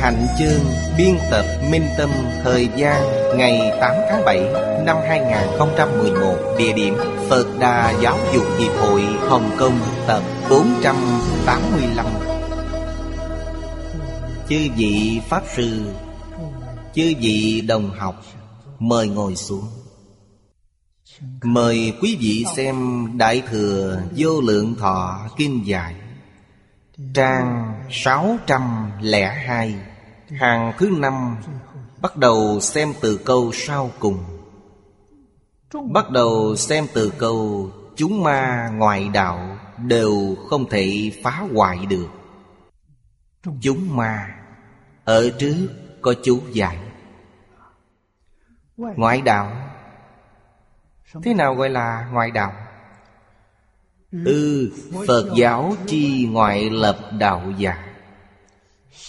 Hạnh Chương Biên tập Minh Tâm Thời gian ngày 8 tháng 7 năm 2011 Địa điểm, Phật Đà Giáo dục Hiệp hội Hồng Kông, tập 485 Chư vị Pháp Sư, Chư vị đồng học, Mời ngồi xuống. Mời quý vị xem Đại Thừa Vô Lượng Thọ Kinh Giải, Trang 602 Hàng thứ năm Bắt đầu xem từ câu sau cùng. Bắt đầu xem từ câu Chúng ma ngoại đạo Đều không thể phá hoại được. Chúng ma Ở trước có chú giải. Ngoại đạo Thế nào gọi là ngoại đạo? Ư ừ, Phật giáo chi ngoại lập đạo giả.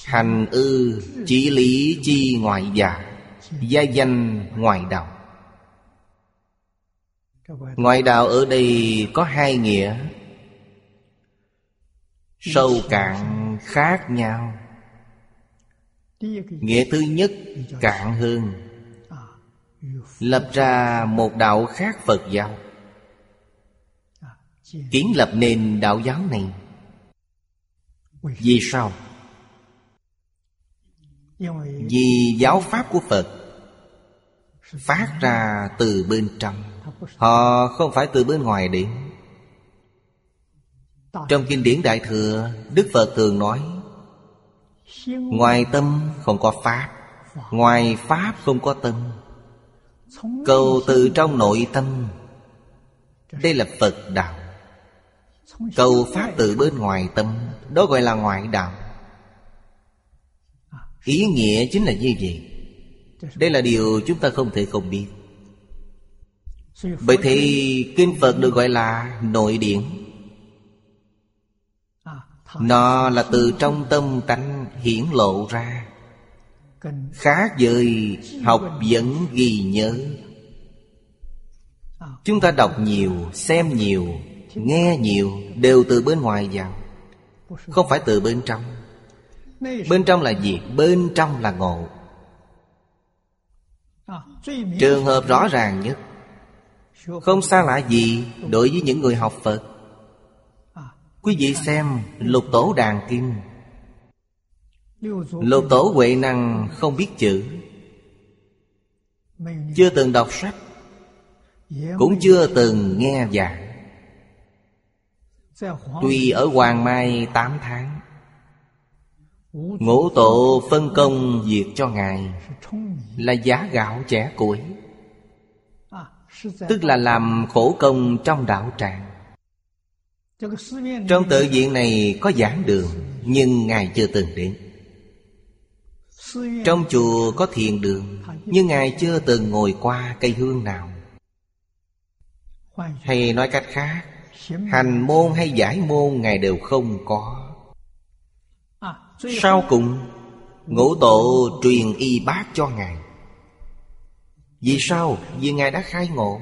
Hành ư chỉ lý chi ngoại giả, Gia danh ngoại đạo. Ngoại đạo ở đây có hai nghĩa. Sâu cạn khác nhau. Nghĩa thứ nhất, cạn hơn. Lập ra một đạo khác Phật giáo. Kiến lập nên đạo giáo này. Vì sao? Vì giáo pháp của Phật Phát ra từ bên trong, Họ không phải từ bên ngoài đến. Trong kinh điển Đại Thừa, Đức Phật thường nói, Ngoài tâm không có Pháp, Ngoài Pháp không có tâm. Cầu từ trong nội tâm, Đây là Phật đạo. Cầu Pháp từ bên ngoài tâm, Đó gọi là ngoại đạo. Ý nghĩa chính là như vậy. Đây là điều chúng ta không thể không biết. Bởi thì Kinh Phật được gọi là nội điển. Nó là từ trong tâm tánh hiển lộ ra. Khác với học dẫn ghi nhớ. Chúng ta đọc nhiều, xem nhiều, nghe nhiều Đều từ bên ngoài vào. Không phải từ bên trong. Bên trong là gì? Bên trong là ngộ. Trường hợp rõ ràng nhất. Không xa lạ gì đối với những người học Phật. Quý vị xem Lục Tổ Đàn Kinh. Lục Tổ Huệ Năng không biết chữ. Chưa từng đọc sách. Cũng chưa từng nghe giảng. Tuy ở Hoàng Mai 8 tháng Ngũ tổ phân công việc cho Ngài Là giá gạo trẻ củi, Tức là làm khổ công trong đạo tràng. Trong tự viện này có giảng đường, Nhưng Ngài chưa từng đến. Trong chùa có thiền đường, Nhưng Ngài chưa từng ngồi qua cây hương nào. Hay nói cách khác, Hành môn hay giải môn Ngài đều không có sau cùng Ngũ tổ truyền y bác cho Ngài. Vì sao? Vì Ngài đã khai ngộ.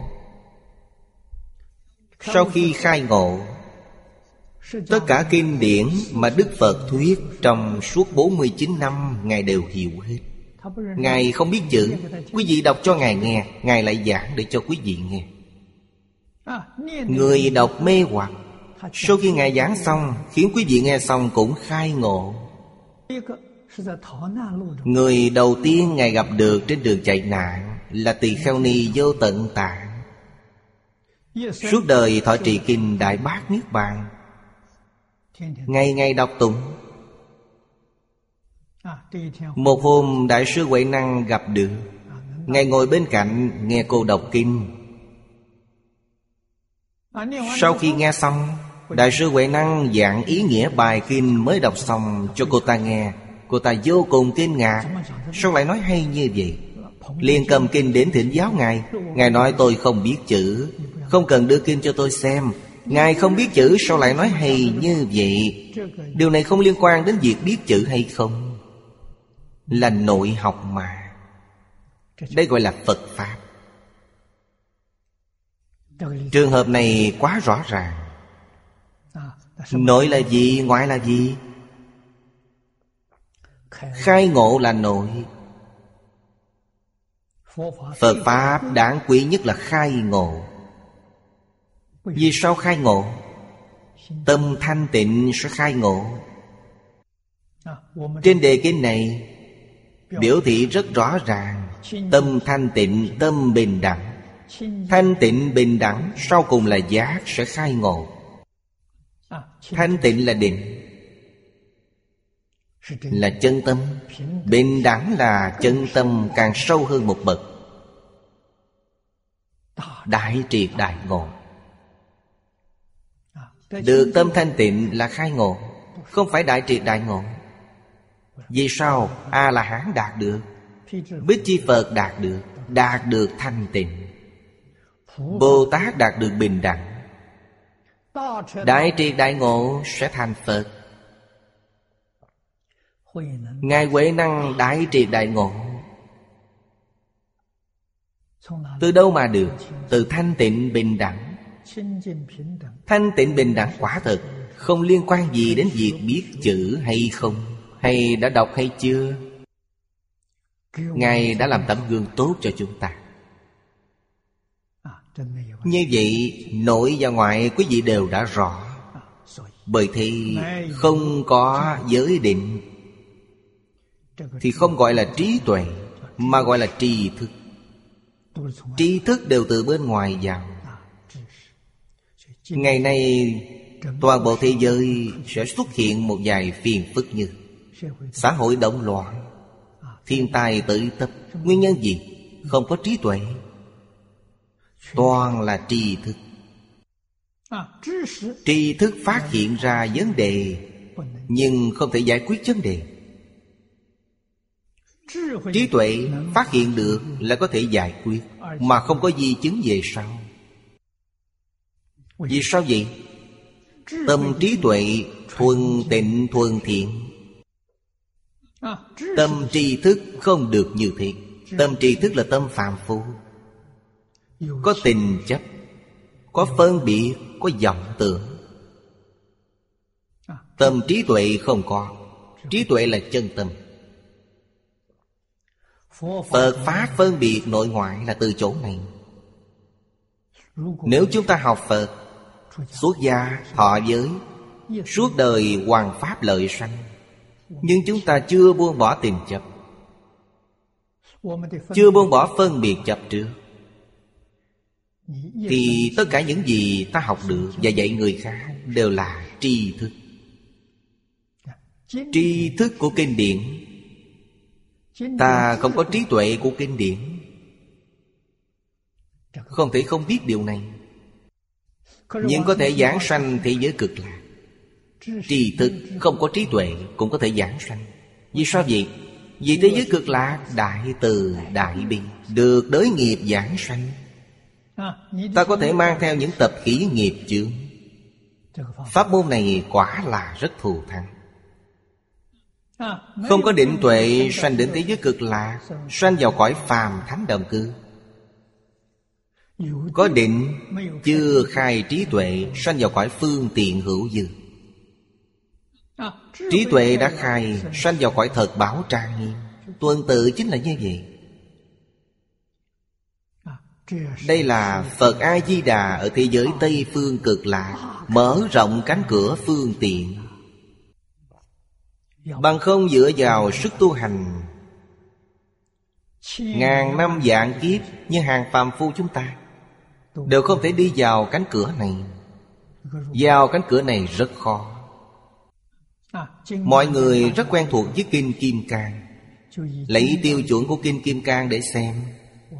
Sau khi khai ngộ Tất cả kinh điển mà Đức Phật thuyết Trong suốt 49 năm Ngài đều hiểu hết. Ngài không biết chữ. Quý vị đọc cho Ngài nghe Ngài lại giảng để cho quý vị nghe. Người đọc mê hoặc. Sau khi Ngài giảng xong Khiến quý vị nghe xong cũng khai ngộ Người đầu tiên Ngài gặp được trên đường chạy nạn Là tỳ kheo ni vô tận tạng. Suốt đời thọ trì kinh Đại bác Niết Bàn. Ngày ngày đọc tụng. Một hôm Đại sư Huệ Năng gặp được. Ngài ngồi bên cạnh nghe cô đọc kinh. Sau khi nghe xong Đại sư Huệ Năng giảng ý nghĩa bài kinh mới đọc xong cho cô ta nghe. Cô ta vô cùng kinh ngạc. Sao lại nói hay như vậy? Liền cầm kinh đến thỉnh giáo Ngài. Ngài nói, tôi không biết chữ. Không cần đưa kinh cho tôi xem. Ngài không biết chữ, sao lại nói hay như vậy? Điều này không liên quan đến việc biết chữ hay không. Là nội học mà. Đây gọi là Phật Pháp. Trường hợp này quá rõ ràng. Nội là gì, ngoại là gì? Khai ngộ. Là nội. Phật Pháp đáng quý nhất là khai ngộ. Vì sao khai ngộ? Tâm thanh tịnh sẽ khai ngộ. Trên đề kinh này Biểu thị rất rõ ràng. Tâm thanh tịnh, tâm bình đẳng. Thanh tịnh bình đẳng Sau cùng là giác sẽ khai ngộ Thanh tịnh là định Là chân tâm. Bình đẳng là chân tâm càng sâu hơn một bậc. Đại triệt đại ngộ. Được tâm thanh tịnh là khai ngộ Không phải đại triệt đại ngộ. Vì sao A-la-hán đạt được? Bích Chi Phật đạt được Đạt được thanh tịnh. Bồ Tát đạt được bình đẳng Đại triệt đại ngộ sẽ thành Phật. Ngài Huệ Năng đại triệt đại ngộ. Từ đâu mà được? Từ thanh tịnh bình đẳng. Thanh tịnh bình đẳng quả thật, Không liên quan gì đến việc biết chữ hay không, Hay đã đọc hay chưa? Ngài đã làm tấm gương tốt cho chúng ta. Như vậy nội và ngoại quý vị đều đã rõ. Bởi thì không có giới định, Thì không gọi là trí tuệ, Mà gọi là tri thức. Tri thức đều từ bên ngoài vào. Ngày nay, Toàn bộ thế giới sẽ xuất hiện một vài phiền phức như Xã hội động loạn, Thiên tai tự tập Nguyên nhân gì? Không có trí tuệ. Toàn là tri thức. Tri thức. Phát hiện ra vấn đề Nhưng không thể giải quyết vấn đề. Trí tuệ phát hiện được là có thể giải quyết Mà không có di chứng về sau. Vì sao vậy? Tâm trí tuệ thuần tịnh thuần thiện. Tâm tri thức không được như thế. Tâm tri thức là tâm phàm phu Có tình chấp Có phân biệt Có vọng tưởng. Tâm trí tuệ không có Trí tuệ là chân tâm. Phật Pháp phân biệt nội ngoại là từ chỗ này. Nếu chúng ta học Phật Xuất gia, thọ giới Suốt đời hoàng Pháp lợi sanh. Nhưng chúng ta chưa buông bỏ tình chấp. Chưa buông bỏ phân biệt chấp trước thì tất cả những gì ta học được Và dạy người khác Đều là tri thức. Tri thức của kinh điển. Ta không có trí tuệ của kinh điển. Không thể không biết điều này. Nhưng có thể giảng sanh thế giới cực lạc. Tri thức không có trí tuệ Cũng có thể giảng sanh. Vì sao vậy? Vì thế giới cực lạc Đại từ đại bi, Được đới nghiệp giảng sanh. Ta có thể mang theo những tập khí nghiệp chướng Pháp môn này quả là rất thù thắng. Không có định tuệ sanh đến thế giới cực lạc Sanh vào cõi phàm thánh đồng cư. Có định chưa khai trí tuệ Sanh vào cõi phương tiện hữu dư. Trí tuệ đã khai Sanh vào cõi thật bảo trang nghiêm Tuần tự chính là như vậy đây là Phật A-di-đà ở thế giới Tây Phương cực lạc, Mở rộng cánh cửa phương tiện. Bằng không dựa vào sức tu hành, Ngàn năm dạng kiếp Như hàng phàm phu chúng ta Đều không thể đi vào cánh cửa này. Vào cánh cửa này rất khó. Mọi người rất quen thuộc với Kinh Kim Cang. Lấy tiêu chuẩn của Kinh Kim Cang để xem.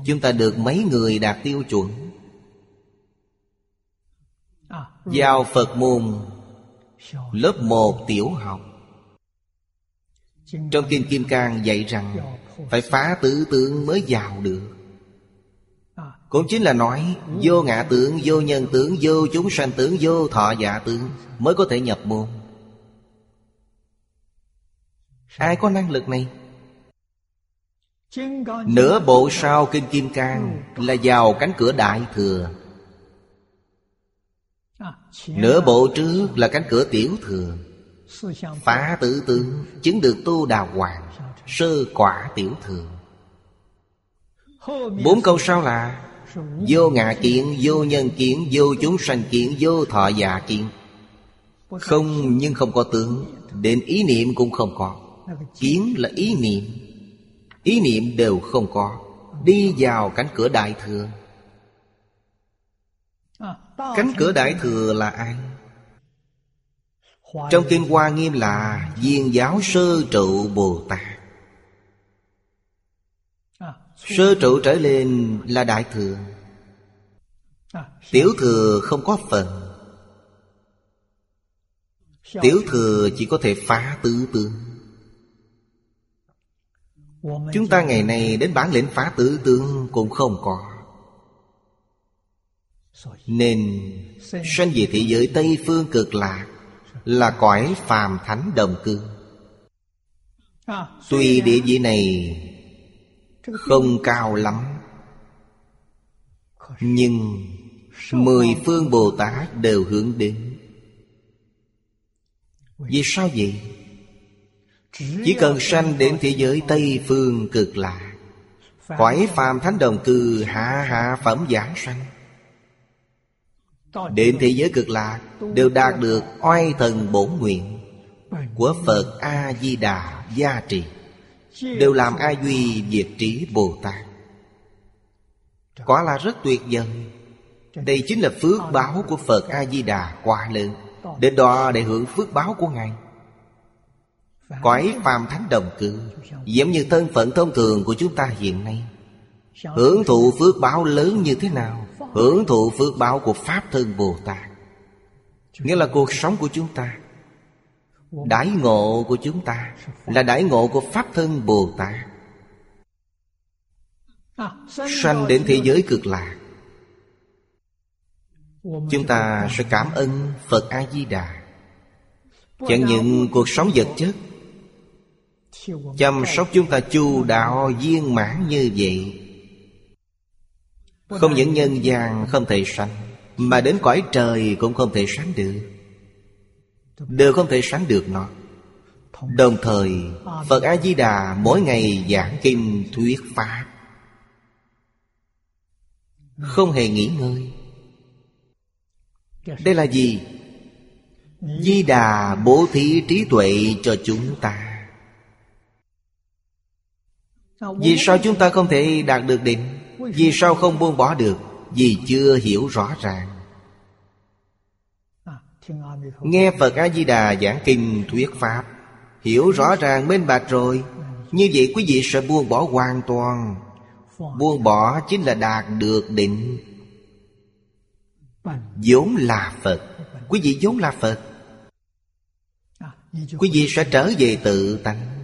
Chúng ta được mấy người đạt tiêu chuẩn? Vào Phật môn Lớp 1 tiểu học. Trong Kinh Kim Cang dạy rằng Phải phá tứ tướng mới vào được. Cũng chính là nói Vô ngã tướng, vô nhân tướng, vô chúng sanh tướng, vô thọ giả tướng Mới có thể nhập môn. Ai có năng lực này? Nửa bộ sau Kinh Kim Cang Là vào cánh cửa Đại Thừa. Nửa bộ trước là cánh cửa Tiểu Thừa. Phá tử tướng Chứng được tu đào hoàng Sơ quả Tiểu Thừa. Bốn câu sau là Vô ngạ kiện, vô nhân kiện, vô chúng sanh kiện, vô thọ già kiện Không nhưng không có tướng Đến ý niệm cũng không có. Kiến là ý niệm. Ý niệm đều không có. Đi vào cánh cửa Đại Thừa. Cánh cửa Đại Thừa là ai? Trong Kinh Hoa Nghiêm là Viên giáo sơ trụ Bồ Tát. Sơ trụ trở lên là Đại Thừa. Tiểu Thừa không có phần. Tiểu Thừa chỉ có thể phá tứ tướng. Chúng ta ngày nay đến bản lĩnh phá tử tướng cũng không có. Nên sanh về thế giới Tây Phương cực lạc Là cõi phàm thánh đồng cư. Tuy địa vị này không cao lắm Nhưng Mười phương Bồ Tát đều hướng đến. Vì sao vậy? Chỉ cần sanh đến thế giới Tây Phương cực lạ Cõi phàm thánh đồng cư hạ hạ phẩm giảng sanh. Đến thế giới cực lạc Đều đạt được oai thần bổn nguyện Của Phật A-di-đà gia trì, Đều làm A Duy Diệt trí Bồ Tát Quả là rất tuyệt vời. Đây chính là phước báo của Phật A-di-đà quá lớn, Đến đó để hưởng phước báo của Ngài. Cõi phàm thánh đồng cư, Giống như thân phận thông thường của chúng ta hiện nay. Hưởng thụ phước báo lớn như thế nào? Hưởng thụ phước báo của Pháp thân Bồ Tát. Nghĩa là cuộc sống của chúng ta, Đãi ngộ của chúng ta Là đãi ngộ của Pháp thân Bồ Tát. Sanh đến thế giới cực lạc Chúng ta sẽ cảm ơn Phật A-di-đà Chẳng những cuộc sống vật chất Chăm sóc chúng ta chu đạo viên mãn như vậy. Không những nhân gian không thể sanh, Mà đến cõi trời cũng không thể sánh được. Đều không thể sánh được nó. Đồng thời, Phật A-di-đà mỗi ngày giảng kinh thuyết pháp. Không hề nghỉ ngơi. Đây là gì? Di đà bố thí trí tuệ cho chúng ta vì sao chúng ta không thể đạt được định? Vì sao không buông bỏ được? Vì chưa hiểu rõ ràng. Nghe Phật. A-di-đà giảng kinh thuyết Pháp Hiểu rõ ràng minh bạch rồi. Như vậy quý vị sẽ buông bỏ hoàn toàn. Buông bỏ chính là đạt được định. Vốn là Phật. Quý vị vốn là Phật. Quý vị sẽ trở về tự tánh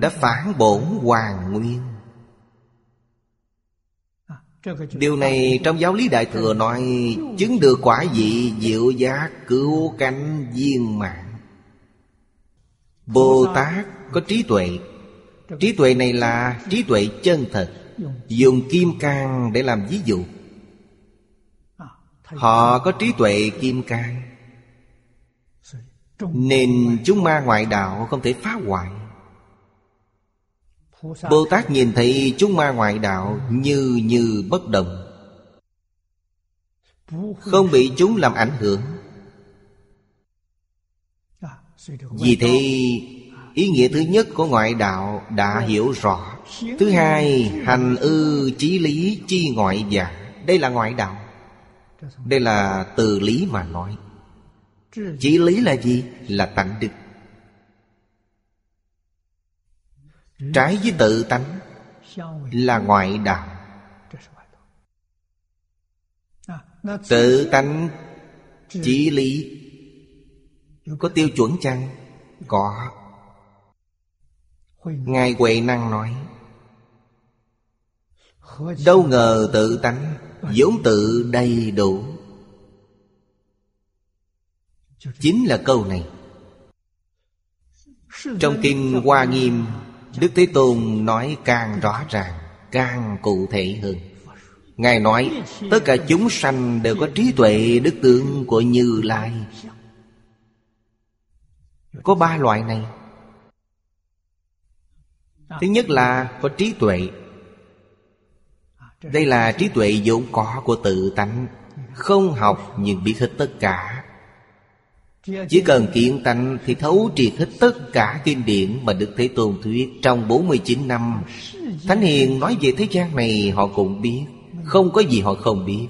đã phản bổn hoàn nguyên. Điều này trong giáo lý Đại Thừa nói Chứng được quả vị diệu giác cứu cánh viên mạng Bồ Tát có trí tuệ. Trí tuệ này là trí tuệ chân thật Dùng. kim cang để làm ví dụ. Họ có trí tuệ kim cang. Nên chúng ma ngoại đạo không thể phá hoại Bồ Tát nhìn thấy chúng ma ngoại đạo như như bất động. Không bị chúng làm ảnh hưởng. Vì thế, Ý nghĩa thứ nhất của ngoại đạo đã hiểu rõ. Thứ hai, Hành ư chí lý chi ngoại giả. Đây là ngoại đạo. Đây là từ lý mà nói. Chí lý là gì? Là tánh đức. Trái với tự tánh Là ngoại đạo. Tự tánh chỉ lý, Có tiêu chuẩn chăng? Có. Ngài Huệ Năng nói, Đâu ngờ tự tánh vốn tự đầy đủ. Chính là câu này. Trong Kinh Hoa Nghiêm Đức Thế Tôn nói càng rõ ràng, Càng cụ thể hơn. Ngài nói, Tất cả chúng sanh đều có trí tuệ đức tướng của Như Lai. Có ba loại này. Thứ nhất là có trí tuệ. Đây là trí tuệ vốn có của tự tánh, Không học nhưng biết hết tất cả. Chỉ cần kiện tánh thì thấu triệt hết tất cả kinh điển Mà Đức Thế Tôn thuyết trong 49 năm. Thánh Hiền nói về thế gian này họ cũng biết, Không có gì họ không biết.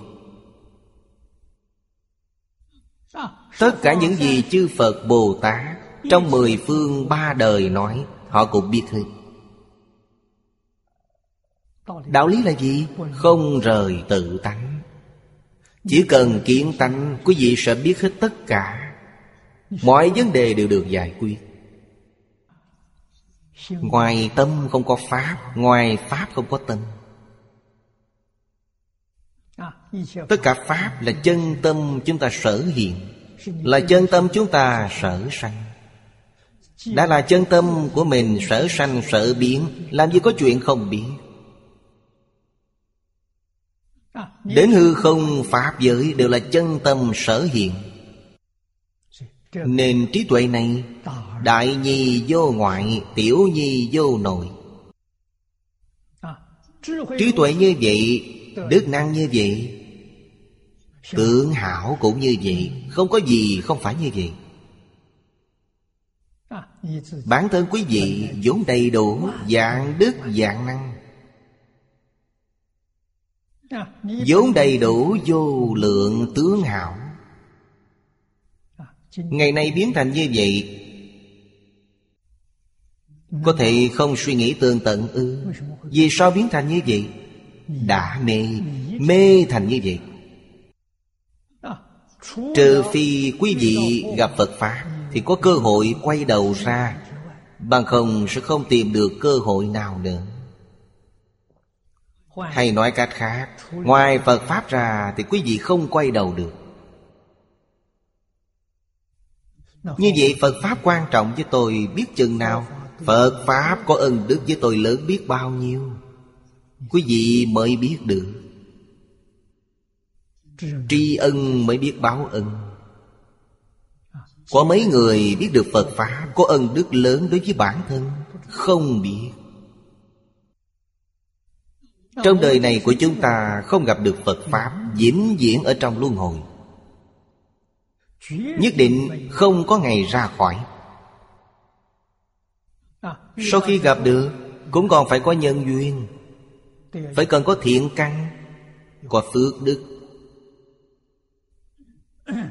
Tất cả những gì chư Phật Bồ Tát Trong mười phương ba đời nói, Họ cũng biết hết. Đạo lý là gì? Không rời tự tánh. Chỉ cần kiến tánh, Quý vị sẽ biết hết tất cả. Mọi vấn đề đều được giải quyết. Ngoài tâm không có Pháp, Ngoài Pháp không có tâm. Tất cả Pháp là chân tâm chúng ta sở hiện, Là chân tâm chúng ta sở sanh. Đã là chân tâm của mình sở sanh, sở biến, Làm gì có chuyện không biết Đến hư không, Pháp giới đều là chân tâm sở hiện. Nên trí tuệ này Đại nhi vô ngoại, Tiểu nhi vô nội. Trí tuệ như vậy, Đức năng như vậy Tượng hảo cũng như vậy, Không có gì không phải như vậy. Bản thân quý vị vốn đầy đủ Dạng đức, dạng năng. Vốn đầy đủ vô lượng, tướng hảo ngày nay biến thành như vậy, có thể không suy nghĩ tương tận ư? Vì sao biến thành như vậy? Đã mê mê thành như vậy. Trừ phi quý vị gặp phật pháp thì có cơ hội quay đầu ra, bằng không sẽ không tìm được cơ hội nào nữa. Hay nói cách khác, Ngoài Phật Pháp ra Thì quý vị không quay đầu được. Như vậy Phật Pháp quan trọng với tôi biết chừng nào? Phật Pháp có ân đức với tôi lớn biết bao nhiêu? Quý vị mới biết được. Tri ân mới biết báo ân. Có mấy người biết được Phật Pháp Có ân đức lớn đối với bản thân? Không biết. Trong đời này của chúng ta không gặp được Phật Pháp vĩnh viễn ở trong luân hồi Nhất định không có ngày ra khỏi. Sau khi gặp được, Cũng còn phải có nhân duyên. Phải cần có thiện căn, Có phước đức.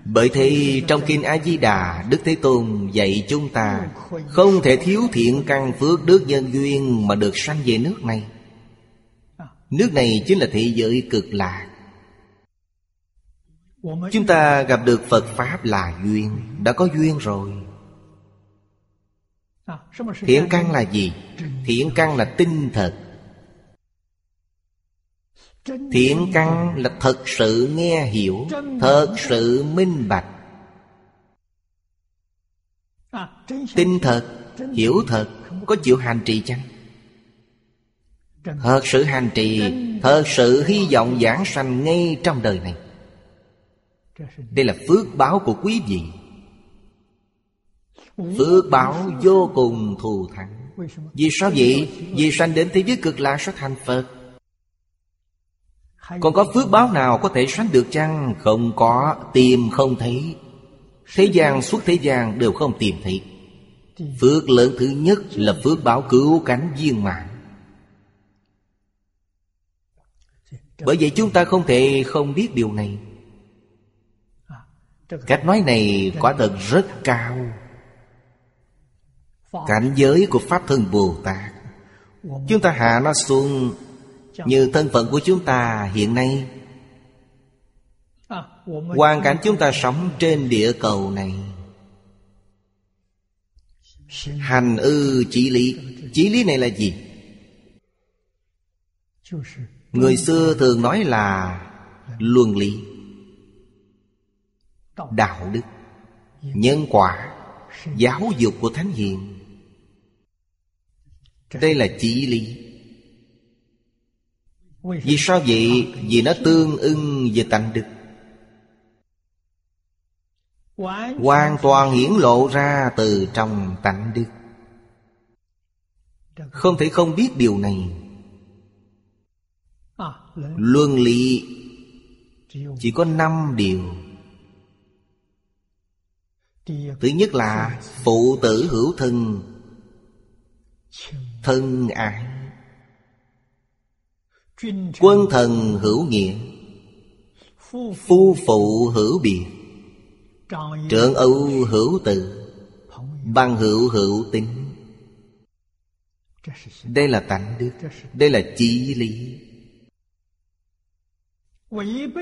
Bởi thế, trong Kinh A-di-đà, Đức Thế Tôn dạy chúng ta Không thể thiếu thiện căn, phước đức, nhân duyên Mà được sanh về nước này. Nước này chính là thế giới cực lạc. Chúng ta gặp được Phật Pháp là duyên Đã có duyên rồi Thiện căn là gì? Thiện căn là tinh thật Thiện căn là thật sự nghe hiểu Thật sự minh bạch Tinh thật, hiểu thật Có chịu hành trì chăng? Thật sự hành trì Thật sự hy vọng giảng sanh ngay trong đời này đây là phước báo của quý vị Phước báo vô cùng thù thắng Vì sao vậy? Vì sanh đến thế giới cực lạc sẽ thành Phật Còn có phước báo nào có thể sánh được chăng? Không có, tìm không thấy Thế gian suốt thế gian đều không tìm thấy Phước lớn thứ nhất là phước báo cứu cánh viên mạng. Bởi vậy chúng ta không thể không biết điều này Cách nói này quả thật rất cao. Cảnh giới của Pháp Thân Bồ Tát, Chúng ta hạ nó xuống Như thân phận của chúng ta hiện nay. Hoàn cảnh chúng ta sống trên địa cầu này. Hành ư chỉ lý. Chỉ lý này là gì? Người xưa thường nói là Luân lý. Đạo đức, Nhân quả, Giáo dục của Thánh Hiền. Đây là chỉ lý. Vì sao vậy? Vì nó tương ưng về tánh đức. Hoàn toàn hiển lộ ra từ trong tánh đức. Không thể không biết điều này. Luân lý chỉ có năm điều thứ nhất là phụ tử hữu thân thân ái. Quân thần hữu nghĩa, phu phụ hữu biệt Trượng âu hữu tự, Bằng hữu hữu tính. Đây là tánh đức, Đây là chí lý.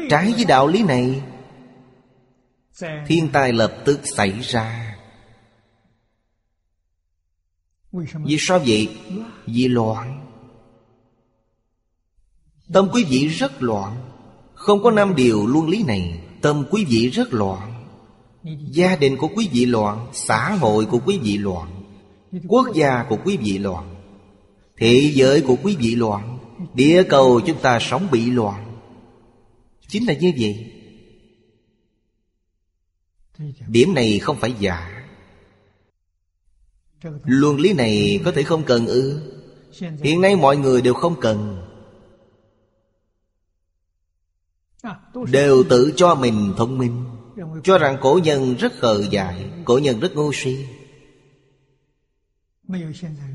Trái với đạo lý này Thiên tai lập tức xảy ra. Vì sao vậy? Vì loạn. Tâm quý vị rất loạn. Không có năm điều luân lý này Tâm quý vị rất loạn. Gia đình của quý vị loạn Xã hội của quý vị loạn Quốc gia của quý vị loạn Thế giới của quý vị loạn Địa cầu chúng ta sống bị loạn. Chính là như vậy Điểm này không phải giả. Luân lý này có thể không cần ư? Hiện nay mọi người đều không cần. Đều tự cho mình thông minh. Cho rằng cổ nhân rất khờ dại, Cổ nhân rất ngu si.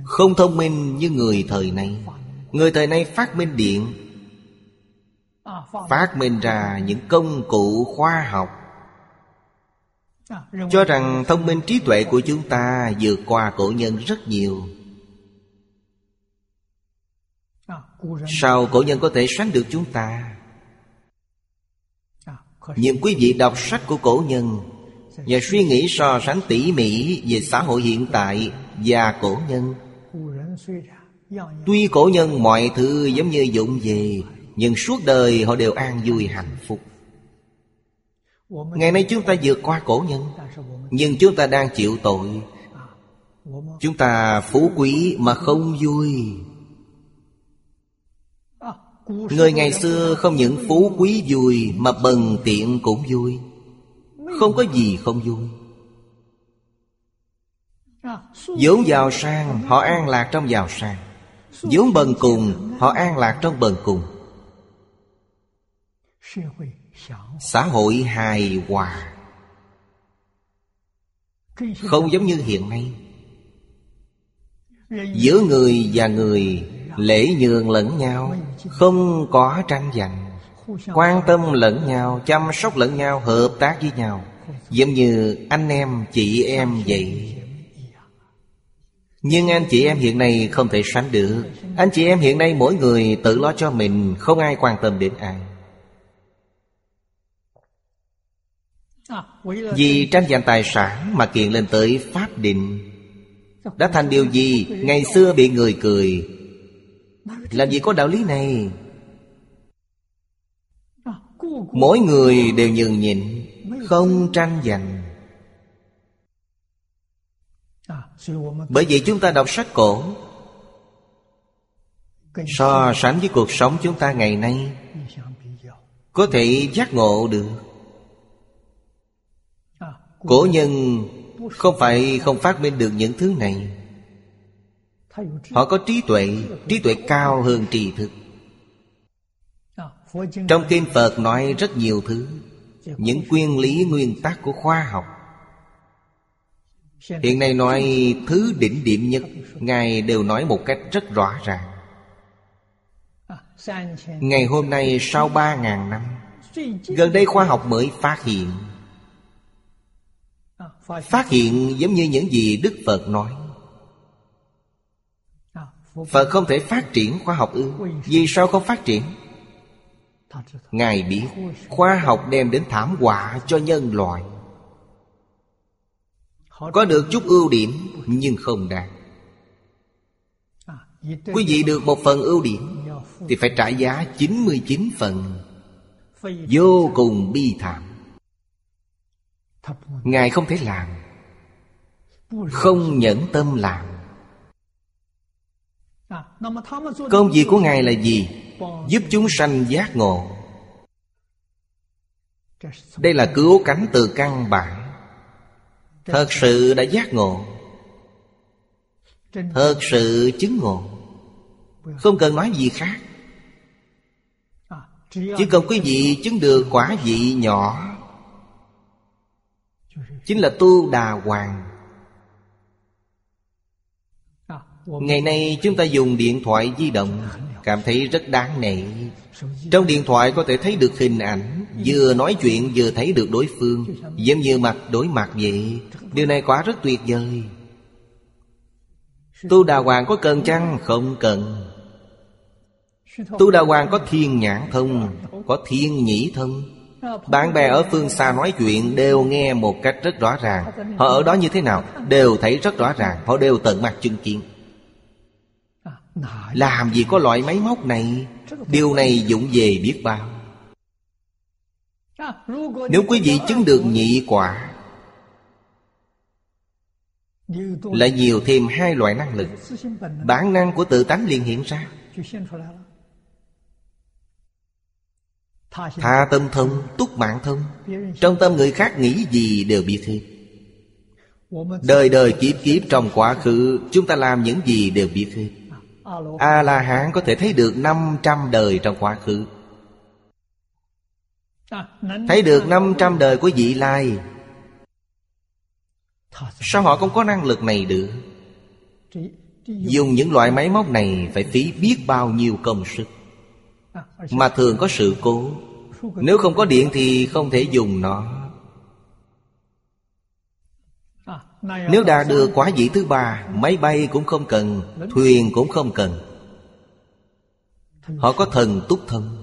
Không thông minh như người thời nay. Người thời nay phát minh điện, Phát minh ra những công cụ khoa học. Cho rằng thông minh trí tuệ của chúng ta vượt qua cổ nhân rất nhiều. Sao cổ nhân có thể sánh được chúng ta? Nhưng quý vị đọc sách của cổ nhân Và suy nghĩ so sánh tỉ mỉ Về xã hội hiện tại Và cổ nhân. Tuy cổ nhân mọi thứ giống như dụng về Nhưng suốt đời họ đều an vui hạnh phúc Ngày nay chúng ta vượt qua cổ nhân, Nhưng chúng ta đang chịu tội. Chúng ta phú quý mà không vui. Người ngày xưa không những phú quý vui Mà bần tiện cũng vui. Không có gì không vui. Vốn giàu sang, Họ an lạc trong giàu sang. Vốn bần cùng, Họ an lạc trong bần cùng. Xã hội hài hòa. Không giống như hiện nay. Giữa người và người, Lễ nhường lẫn nhau, Không có tranh giành. Quan tâm lẫn nhau, Chăm sóc lẫn nhau, Hợp tác với nhau. Giống như anh em, chị em vậy. Nhưng anh chị em hiện nay không thể sánh được. Anh chị em hiện nay mỗi người tự lo cho mình, Không ai quan tâm đến ai. Vì tranh giành tài sản mà kiện lên tới pháp định. Đã thành điều gì Ngày xưa bị người cười? Làm gì có đạo lý này. Mỗi người đều nhường nhịn, Không tranh giành. Bởi vậy chúng ta đọc sách cổ, So sánh với cuộc sống chúng ta ngày nay, Có thể giác ngộ được. Cổ nhân không phải không phát minh được những thứ này. Họ có trí tuệ Trí tuệ cao hơn trì thực. Trong kinh Phật nói rất nhiều thứ, Những nguyên lý, nguyên tắc của khoa học. Hiện nay nói thứ đỉnh điểm nhất, Ngài đều nói một cách rất rõ ràng. Ngày hôm nay sau ba ngàn năm, Gần đây khoa học mới phát hiện Phát hiện giống như những gì Đức Phật nói. Phật không thể phát triển khoa học ư? Vì sao không phát triển? Ngài biết, Khoa học đem đến thảm họa cho nhân loại. Có được chút ưu điểm, Nhưng không đạt. Quý vị được một phần ưu điểm, Thì phải trả giá 99 phần. Vô cùng bi thảm. Ngài không thể làm. Không nhẫn tâm làm. Công việc của Ngài là gì? Giúp chúng sanh giác ngộ. Đây là cứu cánh từ căn bản. Thật sự đã giác ngộ. Thật sự chứng ngộ. Không cần nói gì khác. Chỉ cần quý vị chứng được quả vị nhỏ Chính là tu đà hoàng. Ngày nay chúng ta dùng điện thoại di động, Cảm thấy rất đáng nể. Trong điện thoại có thể thấy được hình ảnh, Vừa nói chuyện vừa thấy được đối phương, Giống như mặt đối mặt vậy. Điều này quả rất tuyệt vời. Tu Đà Hoàng có cần chăng? Không cần. Tu Đà Hoàng có thiên nhãn thông, Có thiên nhĩ thông. Bạn bè ở phương xa nói chuyện Đều nghe một cách rất rõ ràng. Họ ở đó như thế nào Đều thấy rất rõ ràng. Họ đều tận mặt chứng kiến. Làm gì có loại máy móc này? Điều này dụng về biết bao. Nếu quý vị chứng được nhị quả, Lại nhiều thêm hai loại năng lực. Bản năng của tự tánh liền hiện ra. Tha tâm thông, túc mạng thông. Trong tâm người khác nghĩ gì đều biết hết. Đời đời kiếp kiếp trong quá khứ Chúng ta làm những gì đều biết hết. A-la-hán có thể thấy được 500 đời trong quá khứ. Thấy được 500 đời của vị lai. Sao họ không có năng lực này được? Dùng những loại máy móc này Phải phí biết bao nhiêu công sức. Mà thường có sự cố. Nếu không có điện thì không thể dùng nó. Nếu đạt được quả vị thứ ba, Máy bay cũng không cần, Thuyền cũng không cần. Họ có thần túc thông.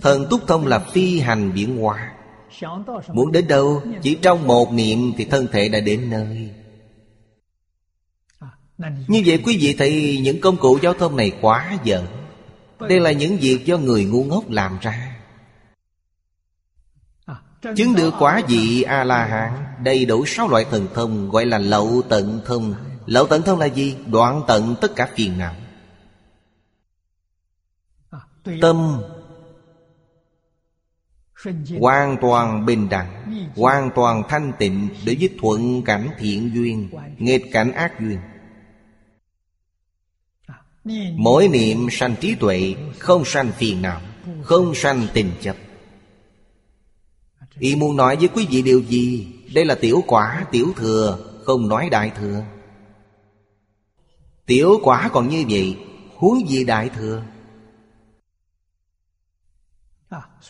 Thần túc thông là phi hành biển hoa. Muốn đến đâu, Chỉ trong một niệm thì thân thể đã đến nơi. Như vậy quý vị thấy những công cụ giao thông này quá dở. Đây là những việc do người ngu ngốc làm ra. Chứng được quả vị A-la-hán Đầy đủ sáu loại thần thông Gọi là lậu tận thông. Lậu tận thông là gì? Đoạn tận tất cả phiền não. Tâm Hoàn toàn bình đẳng Hoàn toàn thanh tịnh Để với thuận cảnh thiện duyên Nghịch cảnh ác duyên Mỗi niệm sanh trí tuệ, Không sanh phiền não, Không sanh tình chấp. Y muốn nói với quý vị điều gì? Đây là tiểu quả, tiểu thừa, Không nói đại thừa. Tiểu quả còn như vậy, Huống gì đại thừa?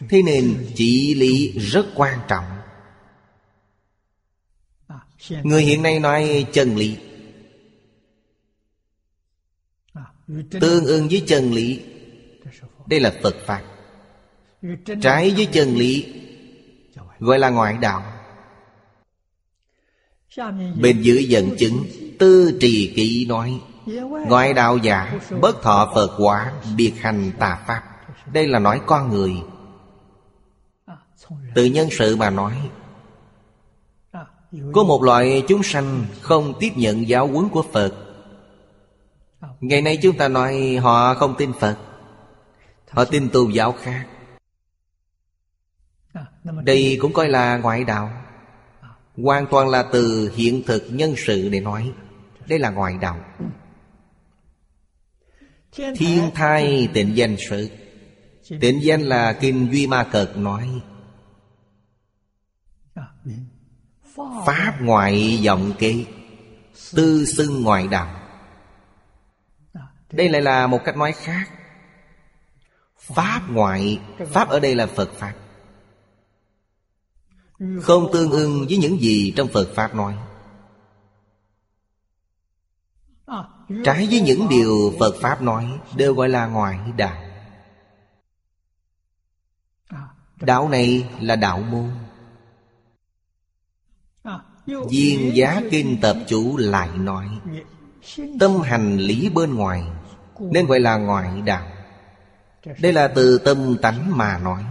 Thế nên trị lý rất quan trọng. Người hiện nay nói chân lý. Tương ưng với chân lý. Đây là Phật Pháp. Trái với chân lý, Gọi là ngoại đạo. Bên dưới dẫn chứng, Tư trì kỵ nói, Ngoại đạo giả, Bất thọ Phật quả, Biệt hành tà Pháp. Đây là nói con người. Từ nhân sự mà nói, Có một loại chúng sanh Không tiếp nhận giáo huấn của Phật Ngày nay chúng ta nói Họ không tin Phật, Họ tin tu giáo khác. Đây cũng coi là ngoại đạo, Hoàn toàn là từ hiện thực nhân sự để nói. Đây là ngoại đạo. Thiên thai tịnh danh sự. Tịnh danh là Kinh Duy Ma Cật nói. Pháp ngoại vọng kế, Tư xưng ngoại đạo. Đây lại là một cách nói khác. Pháp ngoại, Pháp ở đây là Phật Pháp. Không tương ưng với những gì trong Phật Pháp nói. Trái với những điều Phật Pháp nói Đều gọi là ngoại đạo. Đạo này là đạo môn. Viên giá kinh tập chủ lại nói, Tâm hành lý bên ngoài nên gọi là ngoại đạo. Đây là từ tâm tánh mà nói.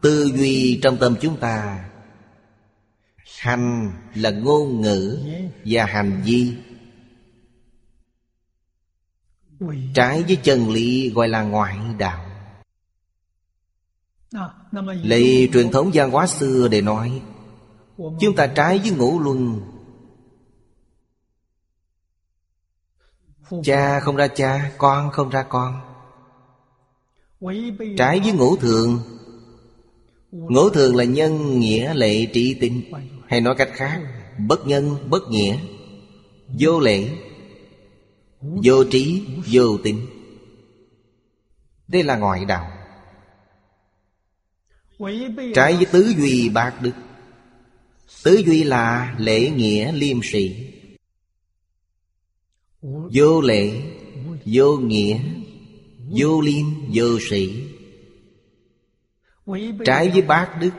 Tư duy trong tâm chúng ta. Hành là ngôn ngữ Và hành vi. Trái với chân lý gọi là ngoại đạo. Lấy truyền thống văn hóa xưa để nói Chúng ta trái với ngũ luân Cha không ra cha Con không ra con. Trái với ngũ thường. Ngũ thường là nhân nghĩa lệ trị tinh. Hay nói cách khác Bất nhân bất nghĩa. Vô lệ Vô trí vô tính. Đây là ngoại đạo. Trái với tứ duy bát đức. Tứ duy là lễ nghĩa liêm sĩ Vô lễ, Vô nghĩa, Vô liêm, Vô sĩ. Trái với bát đức.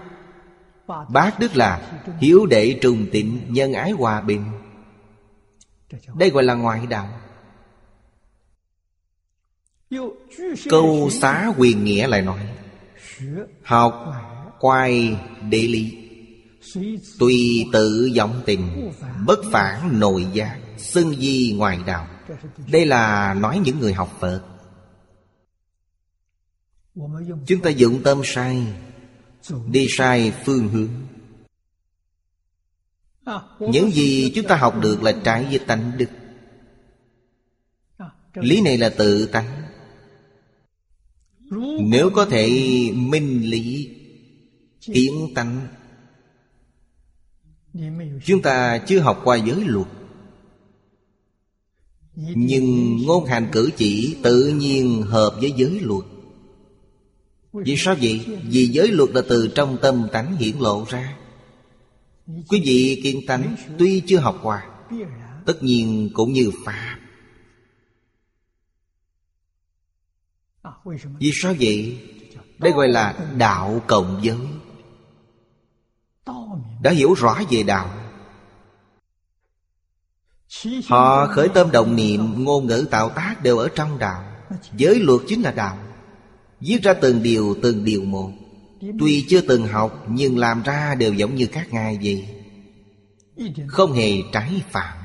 Bát đức là Hiếu đệ trùng tịnh, Nhân ái hòa bình. Đây gọi là ngoại đạo. Câu xá quyền nghĩa lại nói, Học quay đệ lý, Tùy tự vọng tình, Bất phản nội giác. Xưng di ngoài đạo. Đây là nói những người học Phật. Chúng ta dụng tâm sai, Đi sai phương hướng. Những gì chúng ta học được là trái với tánh đức. Lý này là tự tánh. Nếu có thể minh lý, Kiến tánh. Chúng ta chưa học qua giới luật. Nhưng ngôn hành cử chỉ tự nhiên hợp với giới luật Vì sao vậy? Vì giới luật là từ trong tâm tánh hiển lộ ra Quý vị kiên tánh tuy chưa học qua, Tất nhiên cũng như Pháp Vì sao vậy? Đây gọi là đạo cộng giới đã hiểu rõ về đạo họ khởi tâm động niệm, ngôn ngữ tạo tác đều ở trong đạo. Giới luật chính là đạo. Viết ra từng điều từng điều một. Tuy chưa từng học, nhưng làm ra đều giống như các ngài vậy. Không hề trái phạm.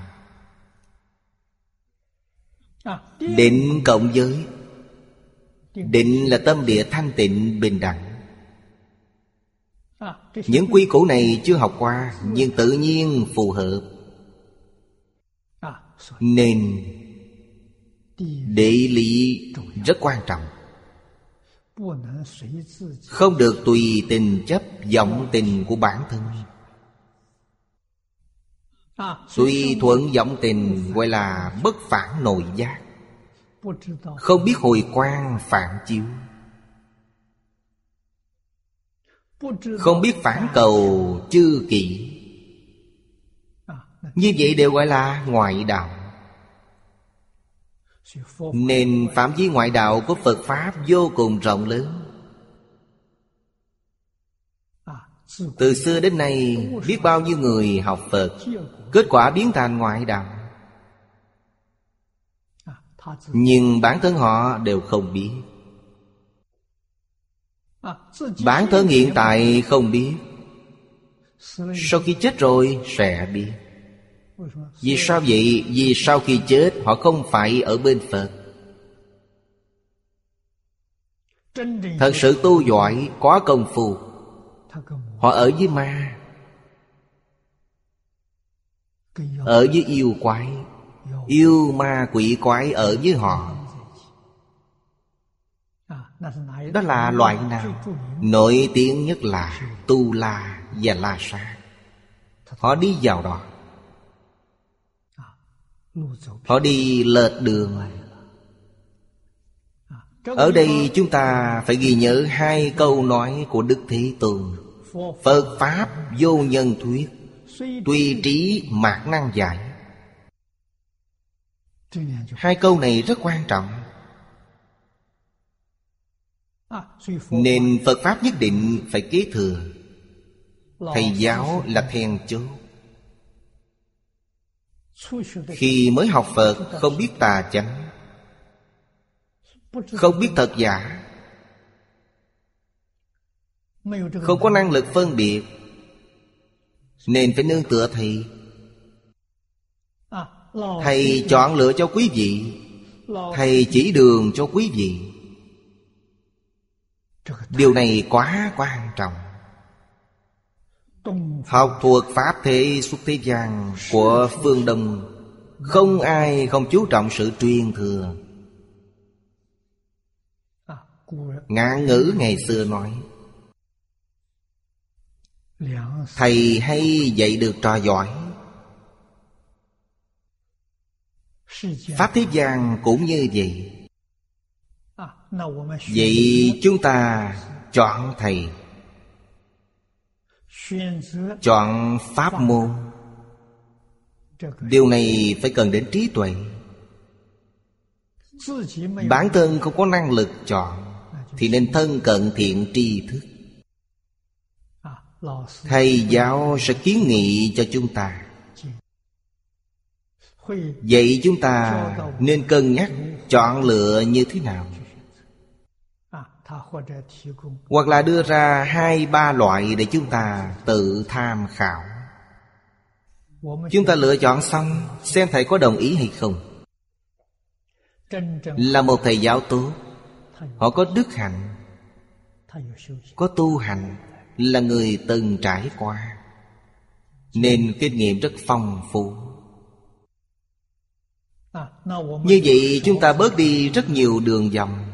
Định cộng giới. Định là tâm địa thanh tịnh, bình đẳng. Những quy củ này chưa học qua, Nhưng tự nhiên phù hợp. Nên Địa lý rất quan trọng. Không được tùy tình chấp vọng tình của bản thân. Tùy thuận vọng tình gọi là bất phản nội giác. Không biết hồi quan phản chiếu. Không biết phản cầu chư kỵ như vậy đều gọi là ngoại đạo. Nên phạm vi ngoại đạo của Phật Pháp vô cùng rộng lớn. Từ xưa đến nay, biết bao nhiêu người học Phật, Kết quả biến thành ngoại đạo. Nhưng bản thân họ đều không biết. Bản thân hiện tại không biết. Sau khi chết rồi sẽ biết. Vì sao vậy? Vì sau khi chết họ không phải ở bên Phật. Thật sự tu giỏi có công phu. Họ ở với ma. Ở với yêu quái. Yêu ma quỷ quái ở với họ. Đó là loại nào? Nổi tiếng nhất là Tu La và La Sa. Họ đi vào đó Họ đi lệch đường. Ở đây chúng ta phải ghi nhớ hai câu nói của Đức Thế Tôn. Phật Pháp vô nhân thuyết, Tuy trí mạc năng giải. Hai câu này rất quan trọng. Nên Phật Pháp nhất định phải kế thừa. Thầy giáo là then chốt. Khi mới học Phật, không biết tà chánh, Không biết thật giả, Không có năng lực phân biệt, Nên phải nương tựa thầy. Thầy chọn lựa cho quý vị, Thầy chỉ đường cho quý vị. Điều này quá quan trọng. Học thuộc Pháp thế xuất thế gian của phương Đông Không ai không chú trọng sự truyền thừa. Ngạn ngữ ngày xưa nói Thầy hay dạy được trò giỏi. Pháp thế gian cũng như vậy. Vậy chúng ta chọn thầy Chọn pháp môn. Điều này phải cần đến trí tuệ. Bản thân không có năng lực chọn Thì nên thân cận thiện tri thức. Thầy giáo sẽ kiến nghị cho chúng ta. Vậy chúng ta nên cân nhắc chọn lựa như thế nào hoặc là đưa ra hai ba loại để chúng ta tự tham khảo. Chúng ta lựa chọn xong xem thầy có đồng ý hay không. Là một thầy giáo tốt. Họ có đức hạnh. Có tu hành. Là người từng trải qua. Nên kinh nghiệm rất phong phú. Như vậy chúng ta bớt đi rất nhiều đường vòng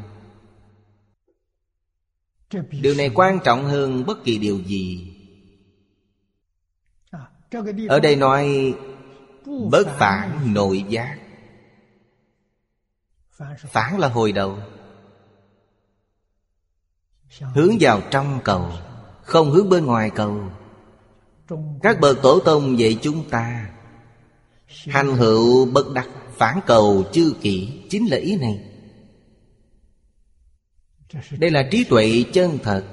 điều này quan trọng hơn bất kỳ điều gì. Ở đây nói bất phản nội giác. Phản là hồi đầu. Hướng vào trong cầu, không hướng bên ngoài cầu. Các bậc tổ tông dạy chúng ta, hành hữu bất đắc phản cầu chư kỷ chính là ý này đây là trí tuệ chân thật.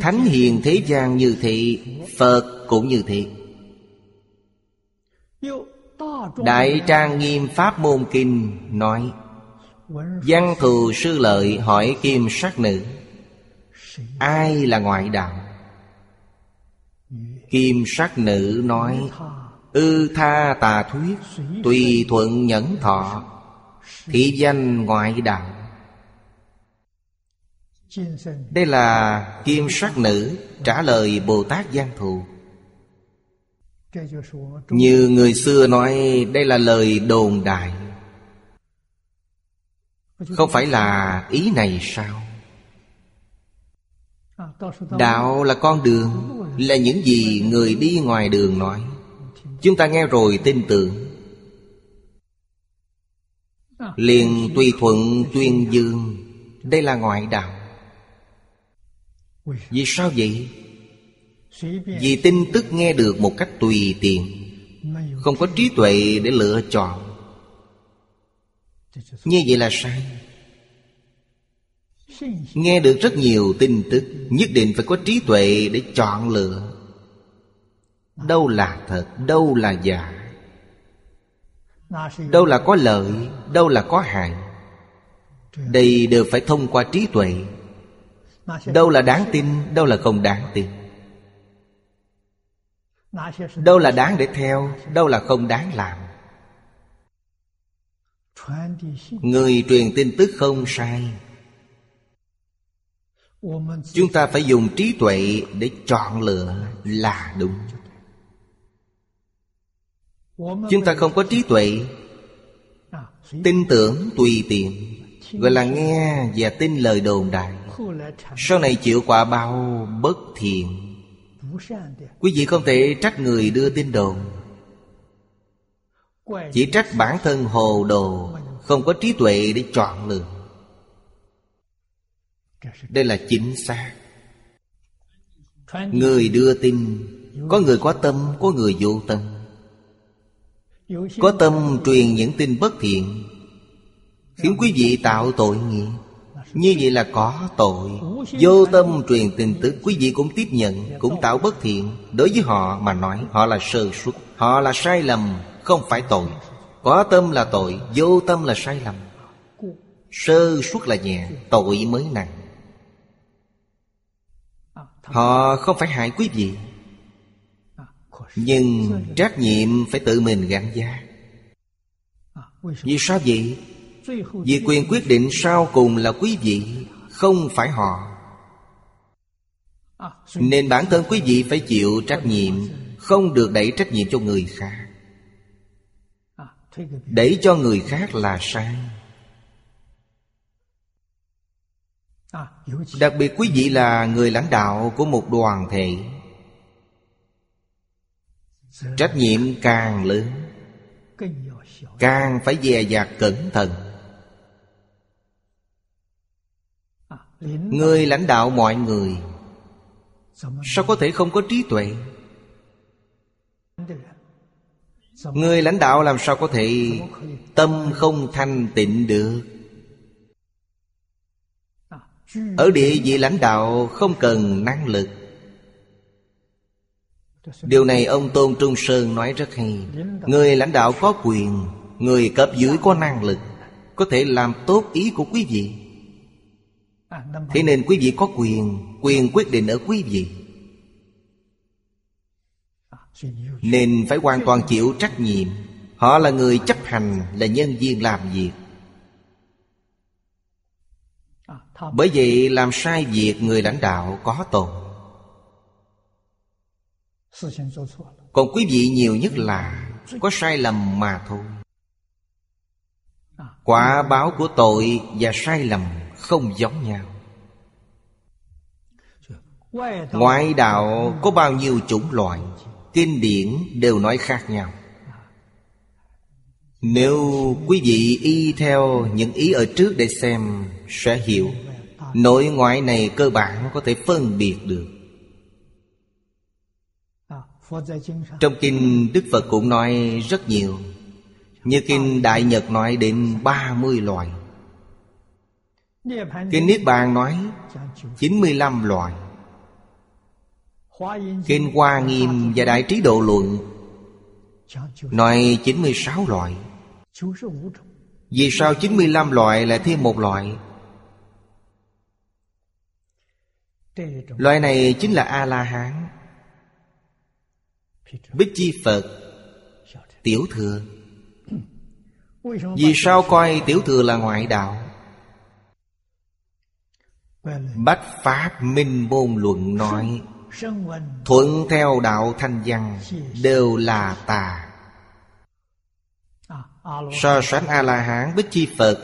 Thánh hiền thế gian như thị, phật cũng như thị. Đại trang nghiêm pháp môn kinh nói, văn thù sư lợi hỏi kim sắc nữ, ai là ngoại đạo? Kim sắc nữ nói, ư tha tà thuyết, tùy thuận nhẫn thọ, thị danh ngoại đạo đây là kim sắc nữ trả lời bồ tát gian thù. Như người xưa nói đây là lời đồn đại. Không phải là ý này sao? Đạo là con đường là những gì người đi ngoài đường nói. Chúng ta nghe rồi tin tưởng. Liền tùy thuận tuyên dương. Đây là ngoại đạo vì sao vậy? Vì tin tức nghe được một cách tùy tiện Không có trí tuệ để lựa chọn. Như vậy là sai. Nghe được rất nhiều tin tức Nhất định phải có trí tuệ để chọn lựa. Đâu là thật, đâu là giả. Đâu là có lợi, đâu là có hại. Đây đều phải thông qua trí tuệ Đâu là đáng tin, Đâu là không đáng tin. Đâu là đáng để theo, Đâu là không đáng làm. Người truyền tin tức không sai. Chúng ta phải dùng trí tuệ để chọn lựa là đúng. Chúng ta không có trí tuệ, Tin tưởng tùy tiện, Gọi là nghe và tin lời đồn đại. Sau này chịu quả bao bất thiện. Quý vị không thể trách người đưa tin đồn. Chỉ trách bản thân hồ đồ Không có trí tuệ để chọn lựa. Đây là chính xác. Người đưa tin Có người có tâm, có người vô tâm. Có tâm truyền những tin bất thiện Khiến quý vị tạo tội nghiệp. Như vậy là có tội. Vô tâm truyền tin tức, Quý vị cũng tiếp nhận, Cũng tạo bất thiện. Đối với họ mà nói, Họ là sơ suất, Họ là sai lầm, Không phải tội. Có tâm là tội, Vô tâm là sai lầm. Sơ suất là nhẹ, Tội mới nặng. Họ không phải hại quý vị, Nhưng trách nhiệm phải tự mình gánh giá. Vì sao vậy? Vì quyền quyết định sau cùng là quý vị, Không phải họ. Nên bản thân quý vị phải chịu trách nhiệm, Không được đẩy trách nhiệm cho người khác. Đẩy cho người khác là sai. Đặc biệt quý vị là người lãnh đạo của một đoàn thể. Trách nhiệm càng lớn, Càng phải dè dặt cẩn thận. Người lãnh đạo mọi người. Sao có thể không có trí tuệ? Người lãnh đạo làm sao có thể Tâm không thanh tịnh được? Ở địa vị lãnh đạo không cần năng lực. Điều này ông Tôn Trung Sơn nói rất hay. Người lãnh đạo có quyền Người cấp dưới có năng lực Có thể làm tốt ý của quý vị Thế nên quý vị có quyền Quyền quyết định ở quý vị. Nên phải hoàn toàn chịu trách nhiệm. Họ là người chấp hành Là nhân viên làm việc. Bởi vậy làm sai việc người lãnh đạo có tội. Còn quý vị nhiều nhất là Có sai lầm mà thôi. Quả báo của tội và sai lầm không giống nhau. Ngoại đạo có bao nhiêu chủng loại, Kinh điển đều nói khác nhau. Nếu quý vị y theo những ý ở trước để xem, Sẽ hiểu. Nội ngoại này cơ bản có thể phân biệt được. Trong kinh Đức Phật cũng nói rất nhiều. Như kinh Đại Nhật nói đến 30 loại. Kinh Niết Bàn nói 95 loại Kinh Hoa Nghiêm và Đại Trí Độ Luận Nói 96 loại Vì sao 95 loại lại thêm một loại Loại này chính là A-la-hán, Bích Chi Phật, Tiểu Thừa. Vì sao coi Tiểu Thừa là ngoại đạo? Bách Pháp Minh Môn Luận nói Thuận theo đạo thanh văn Đều là tà. So sánh A-la-hán Bích Chi Phật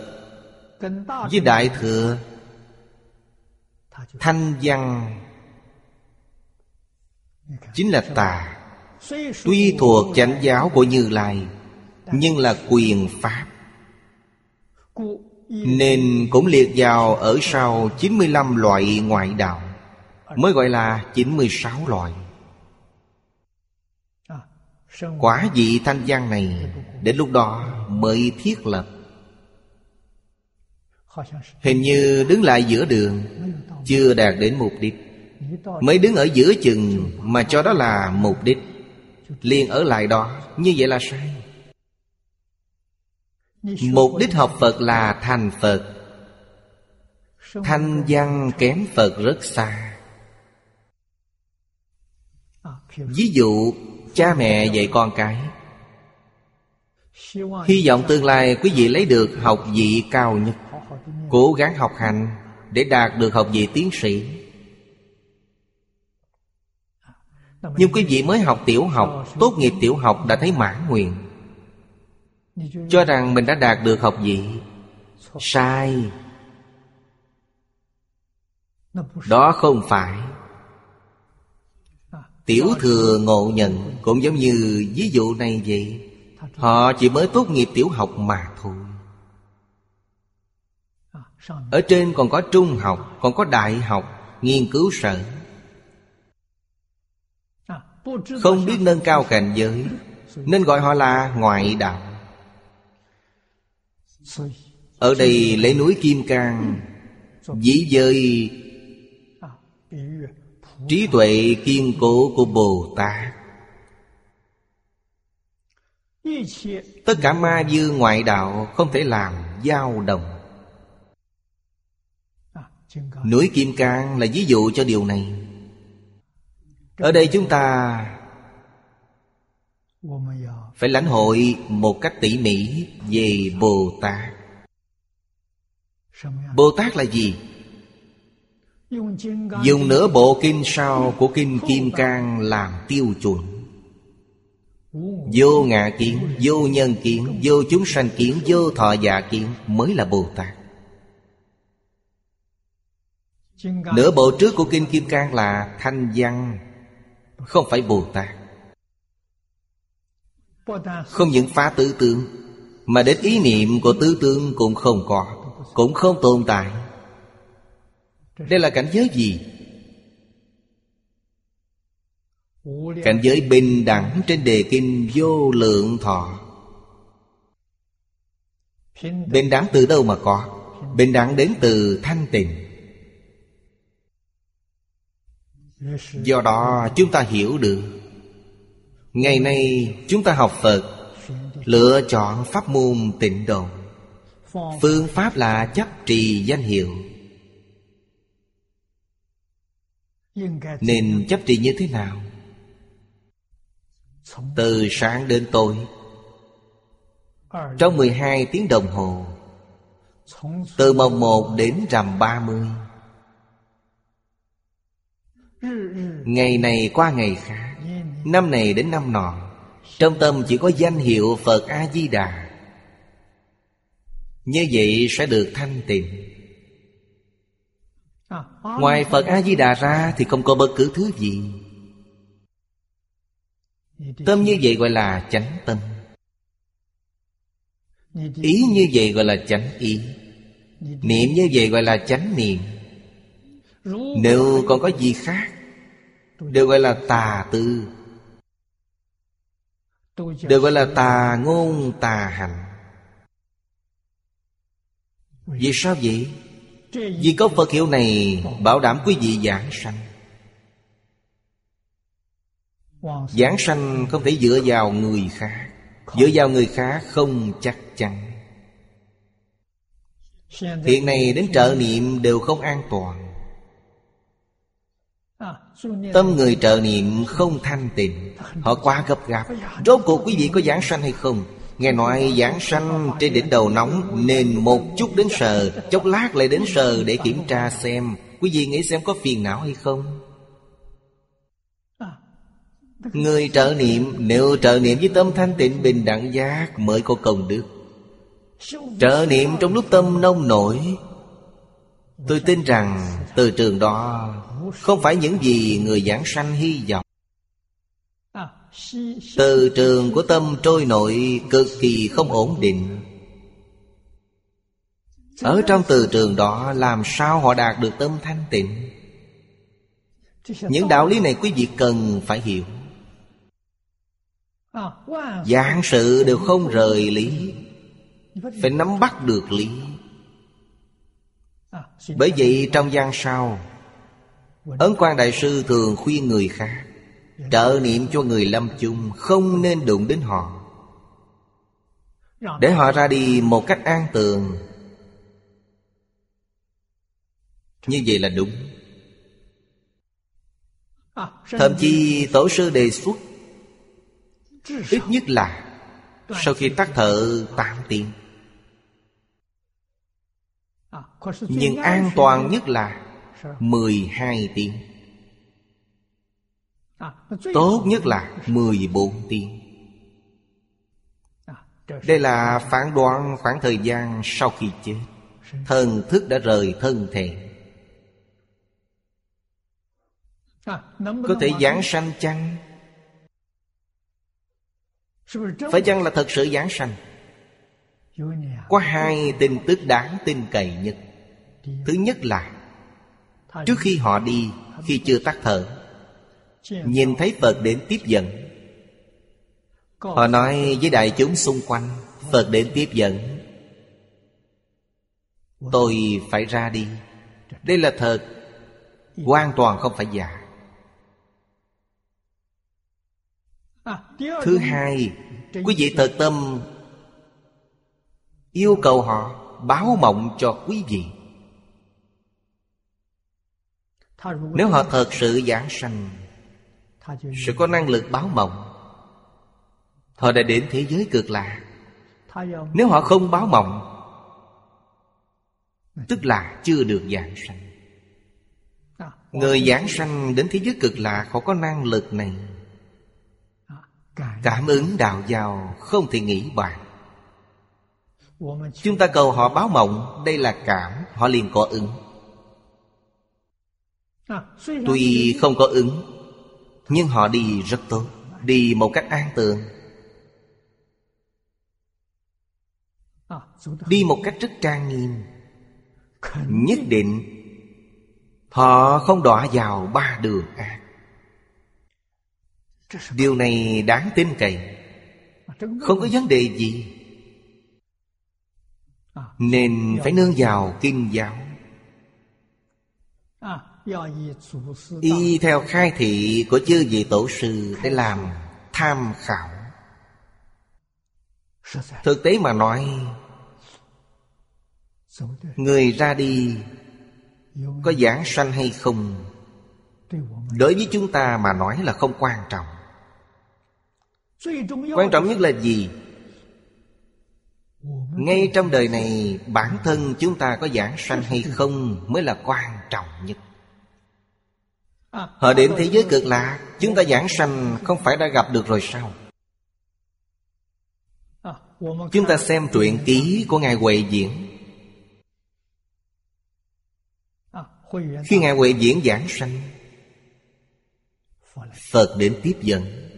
Với Đại Thừa Thanh văn Chính là tà. Tuy thuộc chánh giáo của Như Lai Nhưng là quyền Pháp nên cũng liệt vào ở sau 95 loại ngoại đạo, Mới gọi là 96 loại. Quả vị thanh văn này Đến lúc đó mới thiết lập. Hình như đứng lại giữa đường, Chưa đạt đến mục đích. Mới đứng ở giữa chừng Mà cho đó là mục đích. Liền ở lại đó, Như vậy là sai. Mục đích học Phật là thành Phật. Thanh văn kém Phật rất xa. Ví dụ, cha mẹ dạy con cái. Hy vọng tương lai quý vị lấy được học vị cao nhất. Cố gắng học hành Để đạt được học vị tiến sĩ. Nhưng quý vị mới học tiểu học, Tốt nghiệp tiểu học đã thấy mãn nguyện. Cho rằng mình đã đạt được học vị. Sai. Đó không phải. Tiểu thừa ngộ nhận Cũng giống như ví dụ này vậy. Họ chỉ mới tốt nghiệp tiểu học mà thôi. Ở trên còn có trung học, Còn có đại học, Nghiên cứu sở. Không biết nâng cao cảnh giới, Nên gọi họ là ngoại đạo. Ở đây lấy núi Kim Cang, Dĩ dơi Trí tuệ kiên cố của Bồ Tát. Tất cả ma dư ngoại đạo không thể làm dao động. Núi Kim Cang là ví dụ cho điều này. Ở đây chúng ta phải lãnh hội một cách tỉ mỉ về Bồ Tát. Bồ Tát là gì? Dùng nửa bộ kinh sau của kinh Kim Cang làm tiêu chuẩn. Vô ngã kiến, vô nhân kiến, vô chúng sanh kiến, vô thọ giả kiến mới là Bồ Tát. Nửa bộ trước của Kinh Kim Cang là Thanh Văn Không phải Bồ Tát. Không những phá tứ tướng Mà đến ý niệm của tứ tướng cũng không có, Cũng không tồn tại. Đây là cảnh giới gì? Cảnh giới bình đẳng trên đề kinh vô lượng thọ. Bình đẳng từ đâu mà có? Bình đẳng đến từ thanh tịnh. Do đó, chúng ta hiểu được Ngày nay chúng ta học Phật, Lựa chọn pháp môn tịnh độ. Phương pháp là chấp trì danh hiệu. Nên chấp trì như thế nào? Từ sáng đến tối, Trong 12 tiếng đồng hồ, Từ mồng 1 đến rằm 30 Ngày này qua ngày khác Năm này đến năm nọ, Trong tâm chỉ có danh hiệu Phật A-di-đà. Như vậy sẽ được thanh tịnh. Ngoài Phật A-di-đà ra Thì không có bất cứ thứ gì. Tâm như vậy gọi là chánh tâm. Ý như vậy gọi là chánh ý. Niệm như vậy gọi là chánh niệm. Nếu còn có gì khác, Đều gọi là tà tư. Đều gọi là tà ngôn tà hành. Vì sao vậy? Vì có Phật hiệu này Bảo đảm quý vị giảng sanh. Giảng sanh không thể dựa vào người khác. Dựa vào người khác không chắc chắn. Hiện nay đến trợ niệm đều không an toàn Tâm người trợ niệm không thanh tịnh, Họ quá gấp gáp. Rốt cuộc quý vị có giảng sanh hay không? Nghe nói giảng sanh trên đỉnh đầu nóng, Nên một chút đến sờ, Chốc lát lại đến sờ để kiểm tra xem. Quý vị nghĩ xem có phiền não hay không? Người trợ niệm, Nếu trợ niệm với tâm thanh tịnh bình đẳng giác Mới có công đức. Trợ niệm trong lúc tâm nông nổi. Tôi tin rằng từ trường đó không phải những gì người giảng sanh hy vọng. Từ trường của tâm trôi nổi Cực kỳ không ổn định. Ở trong từ trường đó, Làm sao họ đạt được tâm thanh tịnh? Những đạo lý này quý vị cần phải hiểu. Dạng sự đều không rời lý, Phải nắm bắt được lý. Bởi vậy, trong gian sau Ấn quan đại sư thường khuyên người khác Trợ niệm cho người lâm chung Không nên đụng đến họ. Để họ ra đi một cách an tường. Như vậy là đúng. Thậm chí tổ sư đề xuất Ít nhất là Sau khi tắt thở 8 tiếng. Nhưng an toàn nhất là 12 tiếng Tốt nhất là 14 tiếng Đây là phán đoán khoảng thời gian sau khi chết. Thần thức đã rời thân thể. Có thể giảng sanh chăng? Phải chăng là thật sự giảng sanh? Có hai tin tức đáng tin cậy nhất. Thứ nhất là Trước khi họ đi, Khi chưa tắt thở, Nhìn thấy Phật đến tiếp dẫn. Họ nói với đại chúng xung quanh, Phật đến tiếp dẫn. Tôi phải ra đi. Đây là thật. Hoàn toàn không phải giả. Thứ hai, Quý vị thật tâm, Yêu cầu họ Báo mộng cho quý vị. Nếu họ thật sự giảng sanh Sẽ có năng lực báo mộng, Họ đã đến thế giới cực lạ. Nếu họ không báo mộng, Tức là chưa được giảng sanh. Người giảng sanh đến thế giới cực lạ Họ có năng lực này. Cảm ứng đạo giàu không thể nghĩ bàn. Chúng ta cầu họ báo mộng, Đây là cảm, Họ liền có ứng. Tuy không có ứng Nhưng họ đi rất tốt Đi một cách an tường. Đi một cách rất trang nghiêm Nhất định Họ không đọa vào ba đường ác. Điều này đáng tin cậy. Không có vấn đề gì. Nên phải nương vào kinh giáo Y theo khai thị của chư vị tổ sư Để làm tham khảo. Thực tế mà nói Người ra đi Có giảng sanh hay không Đối với chúng ta mà nói là không quan trọng. Quan trọng nhất là gì? Ngay trong đời này Bản thân chúng ta có giảng sanh hay không Mới là quan trọng nhất Họ đến thế giới cực lạ, Chúng ta giảng sanh không phải đã gặp được rồi sao? Chúng ta xem truyện ký của Ngài Huệ Diễn. Khi Ngài Huệ Diễn giảng sanh, Phật đến tiếp dẫn.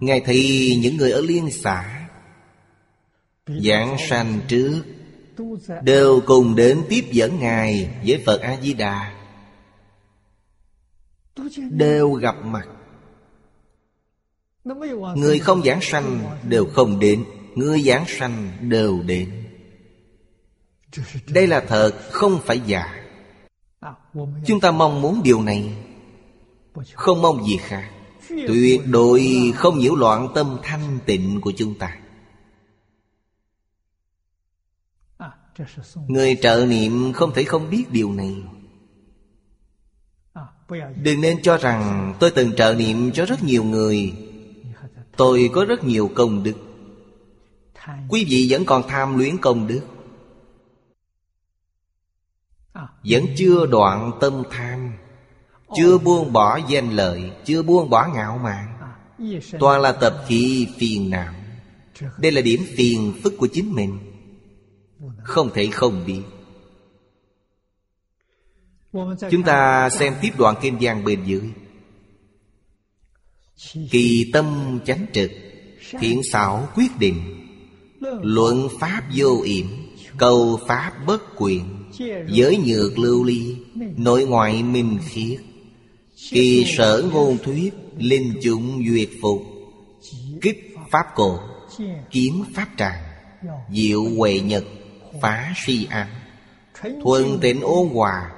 Ngài thấy những người ở liên xã Giảng sanh trước, Đều cùng đến tiếp dẫn Ngài Với Phật A-di-đà Đều gặp mặt. Người không giảng sanh đều không đến. Người giảng sanh đều đến. Đây là thật không phải giả Chúng ta mong muốn điều này. Không mong gì khác. Tuyệt đối không nhiễu loạn tâm thanh tịnh của chúng ta. Người trợ niệm không thể không biết điều này. Đừng nên cho rằng tôi từng trợ niệm cho rất nhiều người. Tôi có rất nhiều công đức. Quý vị vẫn còn tham luyến công đức. Vẫn chưa đoạn tâm tham. Chưa buông bỏ danh lợi, Chưa buông bỏ ngạo mạn. Toàn là tập khí phiền não. Đây là điểm phiền phức của chính mình. Không thể không biết. Chúng ta xem tiếp đoạn kinh giang bên dưới. Kỳ tâm chánh trực, Thiện xảo quyết định. Luận pháp vô yểm, Cầu pháp bất quyền. Giới nhược lưu ly, Nội ngoại minh khiết. Kỳ sở ngôn thuyết, Linh chủng duyệt phục. Kích pháp cổ, Kiến pháp tràng. Diệu huệ nhật, Phá si ám. Thuần tịnh ôn hòa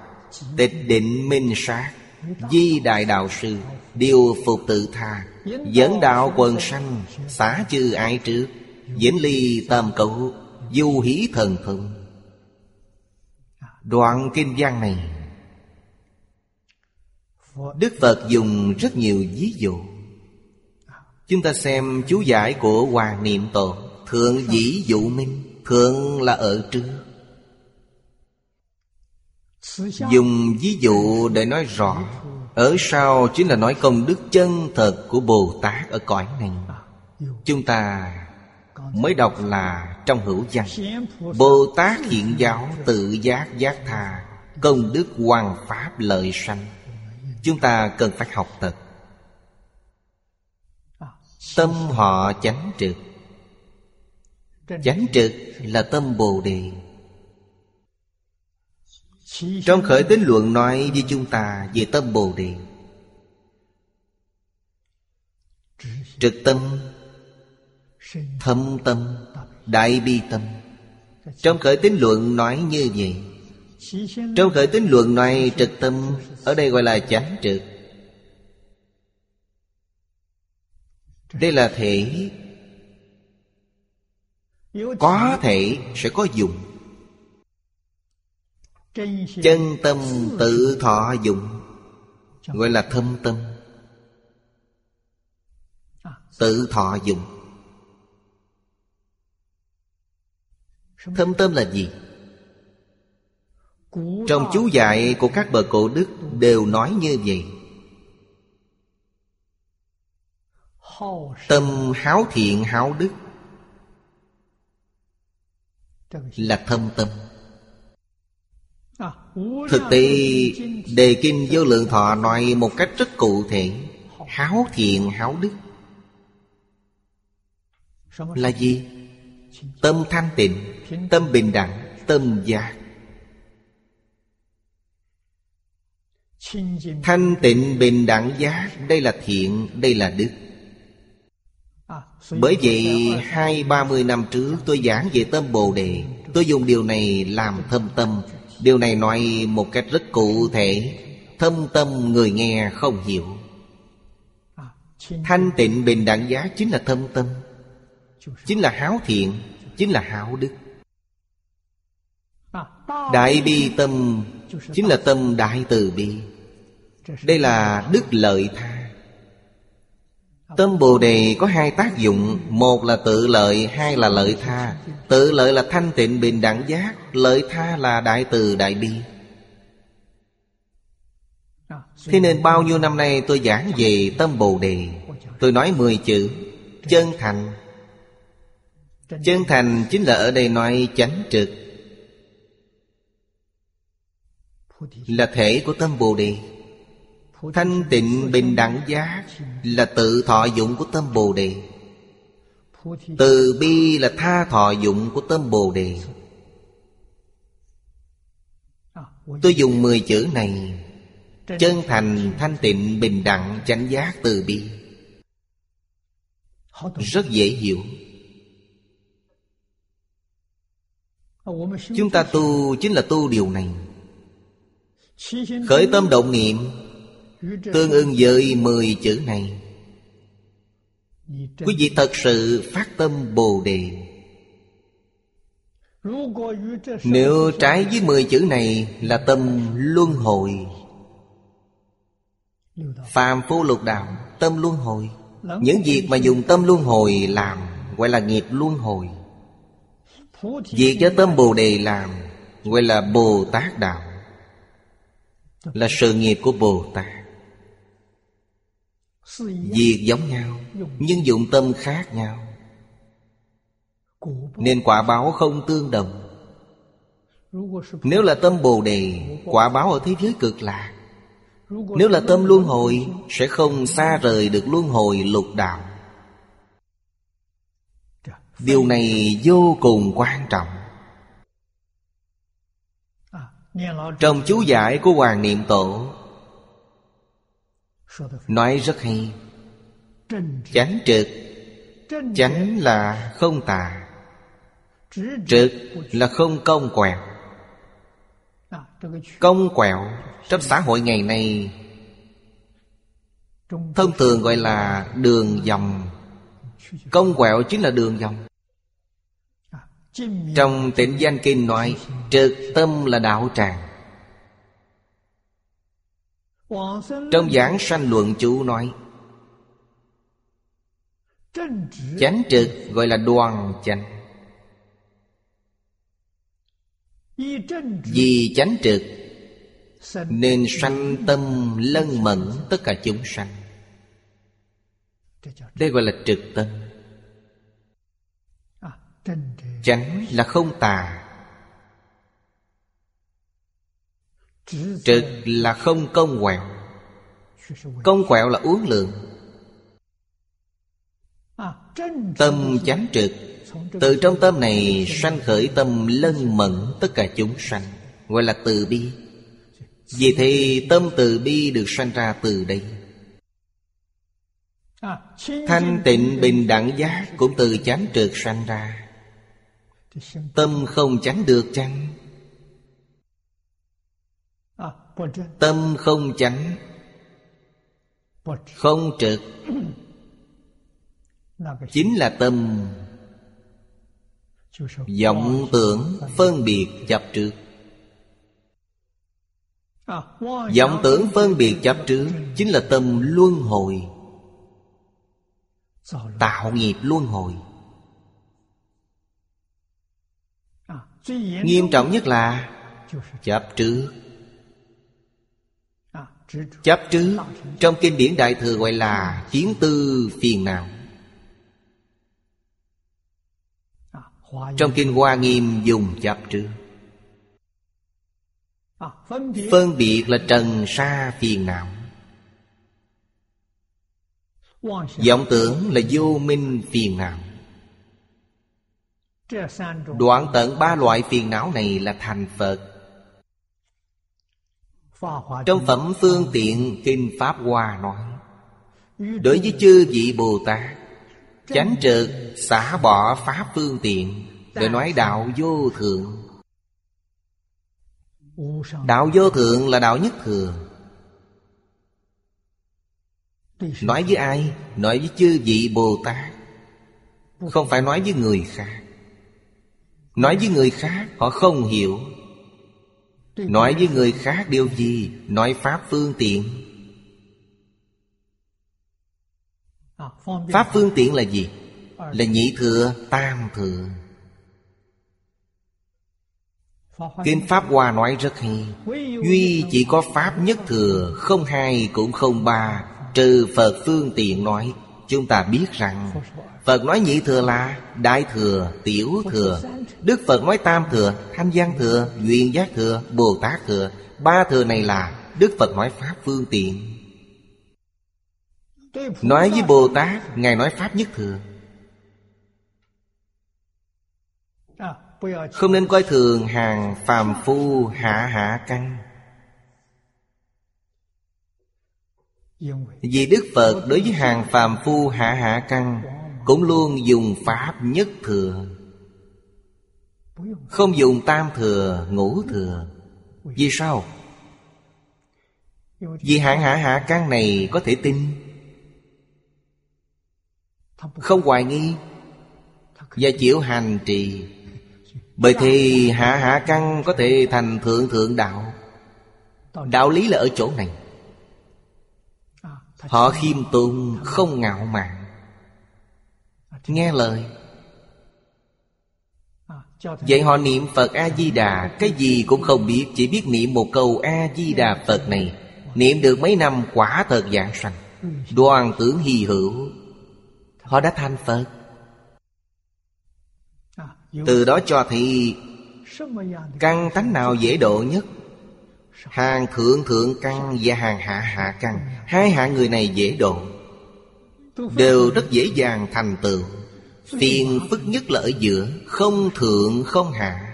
Tịch định minh sát, Di đại đạo sư, Điều phục tự tha, Dẫn đạo quần sanh, Xá chư ai trước diễn ly tam cầu Du hí thần thông. Đoạn kinh văn này, Đức Phật dùng rất nhiều ví dụ. Chúng ta xem chú giải của Hoàng Niệm Tổ Thượng dĩ dụ minh Thượng là ở trước. Dùng ví dụ để nói rõ, Ở sau chính là nói công đức chân thật của Bồ Tát ở cõi này Chúng ta mới đọc là trong hữu văn Bồ Tát hiện giáo tự giác giác tha, Công đức hoàng pháp lợi sanh. Chúng ta cần phải học tập Tâm họ chánh trực. Chánh trực là tâm Bồ Đề. Trong khởi tín luận nói với chúng ta về tâm Bồ Đề, Trực tâm, Thâm tâm, Đại bi tâm. Trong khởi tín luận nói như vậy. Trong khởi tín luận nói trực tâm, Ở đây gọi là chánh trực. Đây là thể. Có thể sẽ có dụng Chân tâm tự thọ dụng, Gọi là thâm tâm. Tự thọ dụng. Thâm tâm là gì? Trong chú dạy của các bậc cổ đức Đều nói như vậy. Tâm háo thiện háo đức Là thâm tâm. Thực tế, Đề Kinh Vô Lượng Thọ nói một cách rất cụ thể. Háo thiện, háo đức. Là gì? Tâm thanh tịnh, Tâm bình đẳng, Tâm giác Thanh tịnh, bình đẳng giác Đây là thiện, Đây là đức. Bởi vậy, hai, ba mươi năm trước, tôi giảng về tâm Bồ Đề. Tôi dùng điều này làm thâm tâm. Điều này nói một cách rất cụ thể, Thâm tâm người nghe không hiểu. Thanh tịnh bình đẳng giá chính là thâm tâm, Chính là háo thiện, Chính là hảo đức. Đại bi tâm Chính là tâm đại từ bi. Đây là đức lợi tha. Tâm Bồ Đề có hai tác dụng Một là tự lợi, hai là lợi tha. Tự lợi là thanh tịnh bình đẳng giác Lợi tha là đại từ đại bi. Thế nên bao nhiêu năm nay tôi giảng về tâm Bồ Đề Tôi nói mười chữ Chân thành. Chân thành chính là ở đây nói chánh trực Là thể của tâm Bồ Đề. Thanh tịnh bình đẳng giác Là tự thọ dụng của tâm Bồ Đề. Từ bi là tha thọ dụng của tâm Bồ Đề. Tôi dùng 10 chữ này Chân thành, thanh tịnh, bình đẳng, chánh giác, từ bi. Rất dễ hiểu. Chúng ta tu chính là tu điều này. Khởi tâm động niệm Tương ưng với mười chữ này, Quý vị thật sự phát tâm Bồ Đề. Nếu trái với mười chữ này là tâm luân hồi, Phàm phu lục đạo Tâm luân hồi, Những việc mà dùng tâm luân hồi làm, Gọi là nghiệp luân hồi. Việc cho tâm Bồ Đề làm, Gọi là Bồ Tát Đạo, Là sự nghiệp của Bồ Tát. Việc giống nhau Nhưng dụng tâm khác nhau. Nên quả báo không tương đồng. Nếu là tâm Bồ Đề Quả báo ở thế giới cực lạc. Nếu là tâm luân hồi Sẽ không xa rời được luân hồi lục đạo. Điều này vô cùng quan trọng. Trong chú giải của Hoàng Niệm Tổ Nói rất hay. Chánh trực Chánh là không tà. Trực là không công quẹo. Công quẹo Trong xã hội ngày nay, Thông thường gọi là đường vòng. Công quẹo chính là đường vòng. Trong tịnh danh kinh nói Trực tâm là đạo tràng trong giảng sanh luận chú nói, Chánh trực gọi là đoàn chánh. Vì chánh trực Nên sanh tâm lân mẫn, tất cả chúng sanh. Đây gọi là trực tâm. Chánh là không tà. Trực là không công quẹo. Công quẹo là uống lượng. Tâm chánh trực. Từ trong tâm này sanh khởi tâm lân mẫn, tất cả chúng sanh, Gọi là từ bi. Vì thế tâm từ bi được sanh ra từ đây. Thanh tịnh bình đẳng giác cũng từ chánh trực sanh ra. Tâm không chánh được chăng? Tâm không chánh, Không trực. Chính là tâm. Vọng tưởng phân biệt chấp trước. Vọng tưởng phân biệt chấp trước chính là tâm luân hồi. Tạo nghiệp luân hồi. Nghiêm trọng nhất là chấp trước chấp trước trong kinh điển đại thừa gọi là kiến tư phiền não. Trong Kinh Hoa Nghiêm dùng chấp trước Phân biệt là trần sa phiền não. Vọng tưởng là vô minh phiền não. Đoạn tận ba loại phiền não này là thành Phật. Trong phẩm phương tiện Kinh Pháp Hoa nói, Đối với chư vị Bồ Tát Chánh trực, xả bỏ pháp phương tiện Để nói đạo vô thượng. Đạo vô thượng là đạo nhất thường. Nói với ai? Nói với chư vị Bồ Tát Không phải nói với người khác. Nói với người khác, họ không hiểu. Nói với người khác điều gì? Nói Pháp phương tiện Pháp phương tiện là gì? Là nhị thừa, tam thừa Kinh Pháp Hoa nói rất hay Duy chỉ có Pháp nhất thừa Không hai cũng không ba Trừ Phật phương tiện nói Chúng ta biết rằng Phật nói nhị thừa là Đại thừa, tiểu thừa. Đức Phật nói tam thừa, thanh văn thừa Duyên giác thừa, Bồ Tát thừa. Ba thừa này là Đức Phật nói Pháp phương tiện. Nói với Bồ Tát Ngài nói Pháp nhất thừa. Không nên coi thường hàng phàm phu hạ hạ căn. Vì Đức Phật đối với hàng phàm phu hạ hạ căn cũng luôn dùng Pháp nhất thừa. Không dùng tam thừa, ngũ thừa. Vì sao? Vì hạng hạ hạ căn này có thể tin. Không hoài nghi Và chịu hành trì. Bởi thì hạ hạ căn có thể thành thượng thượng đạo. Đạo lý là ở chỗ này. Họ khiêm tùng không ngạo mạn. Nghe lời. Vậy họ niệm Phật A-di-đà Cái gì cũng không biết Chỉ biết niệm một câu A-di-đà Phật này. Niệm được mấy năm quả thật dạng sanh. Đoàn tưởng hy hữu. Họ đã thành Phật. Từ đó cho thấy Căn tánh nào dễ độ nhất? Hàng thượng thượng căn và hàng hạ hạ căn. Hai hạng người này dễ độ Đều rất dễ dàng thành tựu. Phiền phức nhất là ở giữa, Không thượng, không hạ.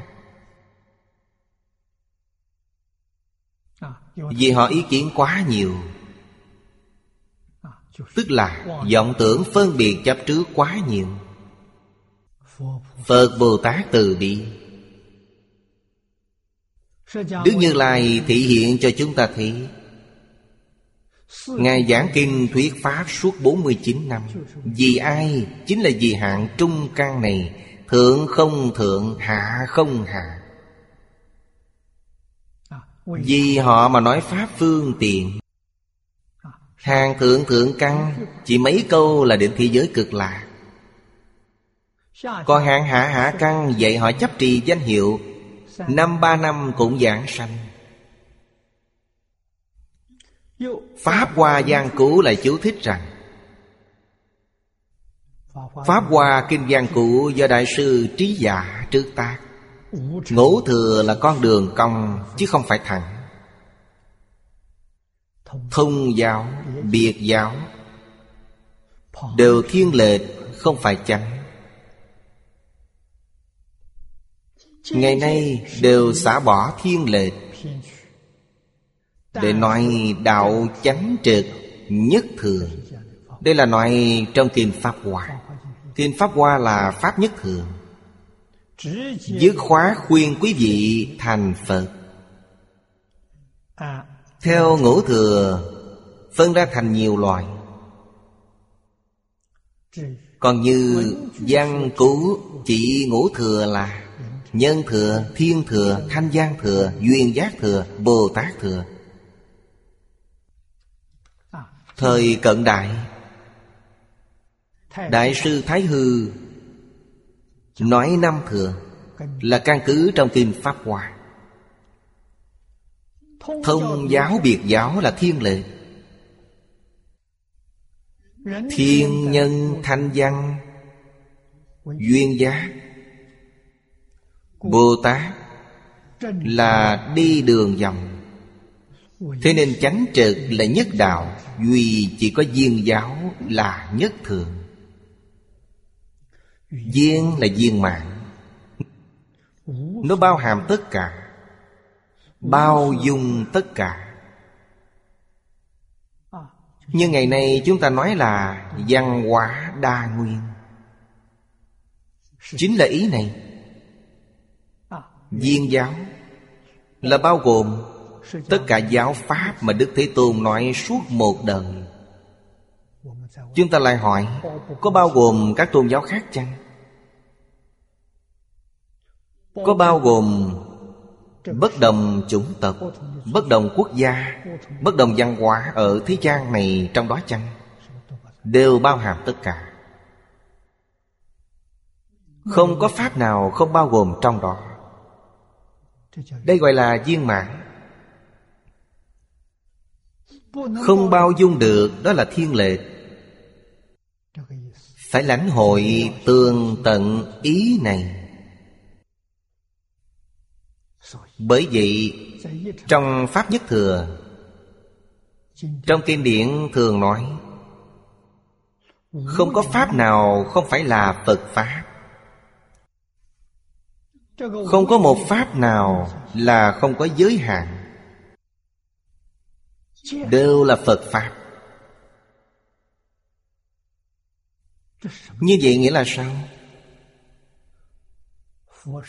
Vì họ ý kiến quá nhiều. Tức là, vọng tưởng phân biệt chấp trước quá nhiều. Phật Bồ Tát từ bi. Đức Như Lai thị hiện cho chúng ta thấy Ngài giảng kinh thuyết pháp suốt 49 năm. Vì ai? Chính là vì hạng trung căn này. Thượng không thượng, hạ không hạ. Vì họ mà nói pháp phương tiện. Hàng thượng thượng căn Chỉ mấy câu là đến thế giới cực lạc. Còn hạng hạ hạ căn Vậy họ chấp trì danh hiệu. Năm ba năm cũng giảng sanh. Pháp Hoa Giang cũ lại chú thích rằng Pháp Hoa Kinh Giang cũ do Đại sư Trí Giả trước tác. Ngũ thừa là con đường cong chứ không phải thẳng. Thông giáo, biệt giáo Đều thiên lệch không phải chánh. Ngày nay đều xả bỏ thiên lệch để nói đạo chánh trực nhất thường. Đây là nói trong Kinh Pháp Hoa. Kinh Pháp Hoa là Pháp nhất thường. Dứt khóa khuyên quý vị thành Phật. Theo ngũ thừa Phân ra thành nhiều loại Còn như văn cú chỉ ngũ thừa là Nhân thừa, thiên thừa, thanh gian thừa, duyên giác thừa, bồ tát thừa. Thời cận đại. Đại sư Thái Hư Nói năm thừa Là căn cứ trong Kinh Pháp Hoa. Thông giáo biệt giáo là thiên lệ. Thiên nhân thanh văn, Duyên giá. Bồ Tát Là đi đường vòng. Thế nên chánh trực là nhất đạo, Duy chỉ có duyên giáo là nhất thường. Duyên là duyên mạng. Nó bao hàm tất cả, Bao dung tất cả. Nhưng ngày nay chúng ta nói là Văn hóa đa nguyên. Chính là ý này. Viên giáo Là bao gồm Tất cả giáo pháp mà Đức Thế Tôn nói suốt một đời Chúng ta lại hỏi, Có bao gồm các tôn giáo khác chăng? Có bao gồm Bất đồng chủng tộc, Bất đồng quốc gia, Bất đồng văn hóa ở thế gian này trong đó chăng? Đều bao hàm tất cả Không có pháp nào không bao gồm trong đó Đây gọi là viên mãn không bao dung được, đó là thiên lệ. Phải lãnh hội tường tận ý này. Bởi vậy, Trong Pháp Nhất Thừa, Trong kinh điển thường nói, Không có Pháp nào không phải là Phật Pháp. Không có một Pháp nào là không có giới hạn. Đều là Phật Pháp. Như vậy nghĩa là sao?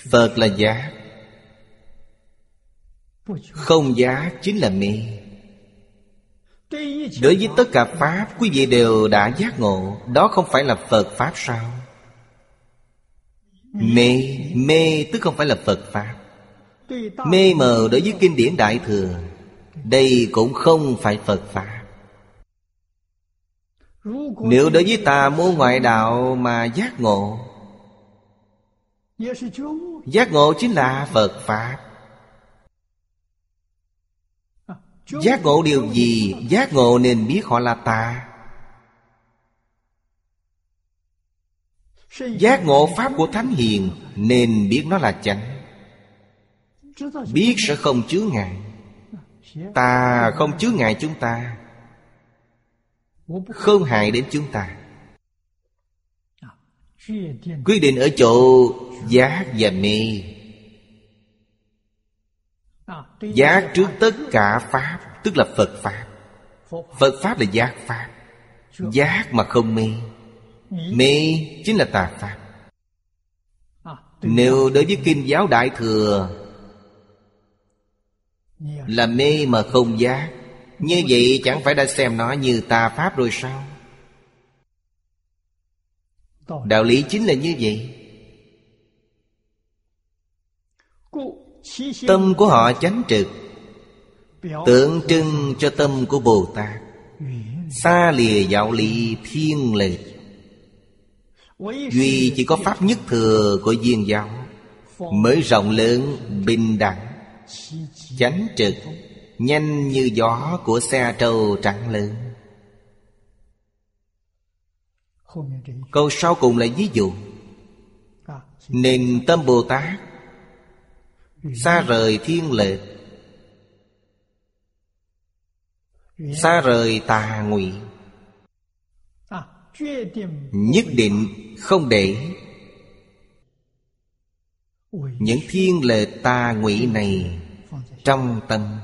Phật là giá. Không giá chính là mê Đối với tất cả Pháp, Quý vị đều đã giác ngộ, Đó không phải là Phật Pháp sao? Mê Mê tức không phải là Phật Pháp. Mê mờ đối với kinh điển Đại Thừa đây cũng không phải Phật Pháp. Nếu đối với ta môn ngoại đạo mà giác ngộ Giác ngộ chính là Phật Pháp. Giác ngộ điều gì? Giác ngộ nên biết họ là tà. Giác ngộ Pháp của Thánh Hiền Nên biết nó là chánh. Biết sẽ không chứa ngại. Ta không chứa ngại chúng ta, Không hại đến chúng ta. Quyết định ở chỗ giác và mê Giác trước tất cả Pháp, Tức là Phật Pháp. Phật Pháp là giác Pháp. Giác mà không mê Mê chính là tà Pháp. Nếu đối với Kinh giáo Đại Thừa là mê mà không giác. Như vậy chẳng phải đã xem nó như tà pháp rồi sao? Đạo lý chính là như vậy. Tâm của họ chánh trực. Tượng trưng cho tâm của Bồ Tát. Xa lìa đạo lý thiên lệch. Duy chỉ có pháp nhất thừa của duyên giáo Mới rộng lớn bình đẳng Chánh trực, Nhanh như gió của xe trâu trắng lớn. Câu sau cùng là ví dụ. Nền tâm Bồ Tát, Xa rời thiên lệ, Xa rời tà ngụy. Nhất định không để Những thiên lệ tà ngụy này trong tâm.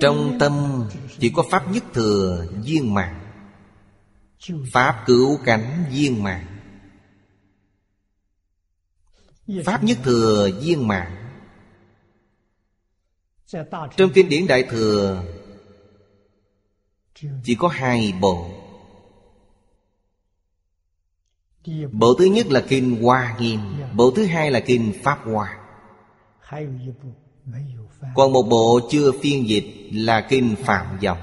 Trong tâm chỉ có Pháp nhất thừa viên mạng Pháp cứu cánh viên mạng Pháp nhất thừa viên mạng Trong kinh điển Đại Thừa Chỉ có hai bộ Bộ thứ nhất là Kinh Hoa Nghiêm, Bộ thứ hai là Kinh Pháp Hoa. Còn một bộ chưa phiên dịch là Kinh Phạm Dòng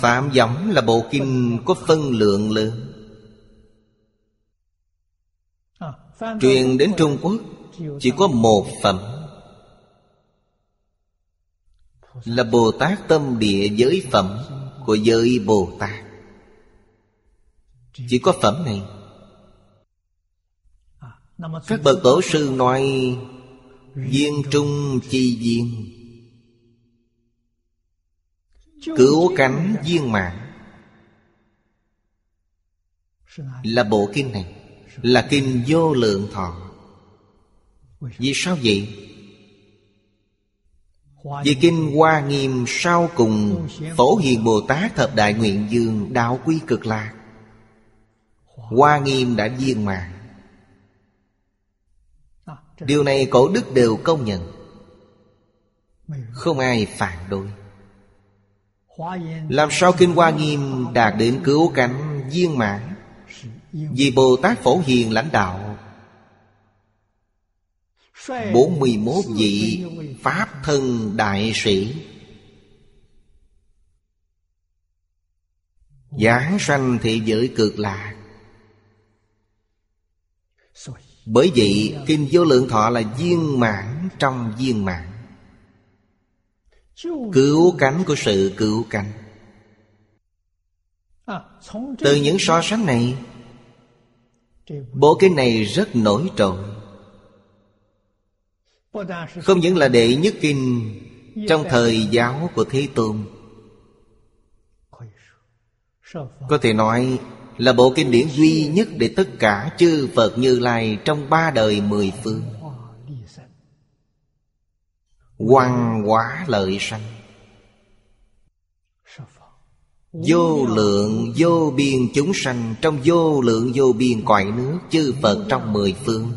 Phạm Dòng là bộ kinh có phân lượng lớn. Truyền đến Trung Quốc Chỉ có một phẩm. Là Bồ Tát Tâm Địa Giới Phẩm Của giới Bồ Tát. Chỉ có phẩm này. Các bậc tổ sư nói, Viên trung chi viên. Cứu cánh viên mạng Là bộ kinh này, Là kinh vô lượng thọ. Vì sao vậy? Vì kinh Hoa Nghiêm sau cùng Phổ Hiền Bồ Tát Thập Đại Nguyện Dương Đạo Quy Cực Lạc. Hoa Nghiêm đã viên mãn Điều này cổ đức đều công nhận. Không ai phản đối. Làm sao Kinh Hoa Nghiêm đạt đến cứu cánh viên mãn? Vì Bồ Tát Phổ Hiền lãnh đạo. 41 vị Pháp thân đại sĩ. Giảng sanh thị giới cực lạc. Bởi vậy Kinh Vô Lượng Thọ là viên mãn trong viên mãn. Cứu cánh của sự cứu cánh. Từ những so sánh này Bộ kinh này rất nổi trội. Không những là đệ nhất kinh Trong thời giáo của Thế Tôn. Có thể nói là bộ kinh điển duy nhất Để tất cả chư Phật Như Lai Trong ba đời mười phương. Quang hóa lợi sanh. Vô lượng, vô biên chúng sanh, Trong vô lượng, vô biên cõi nước, Chư Phật trong mười phương.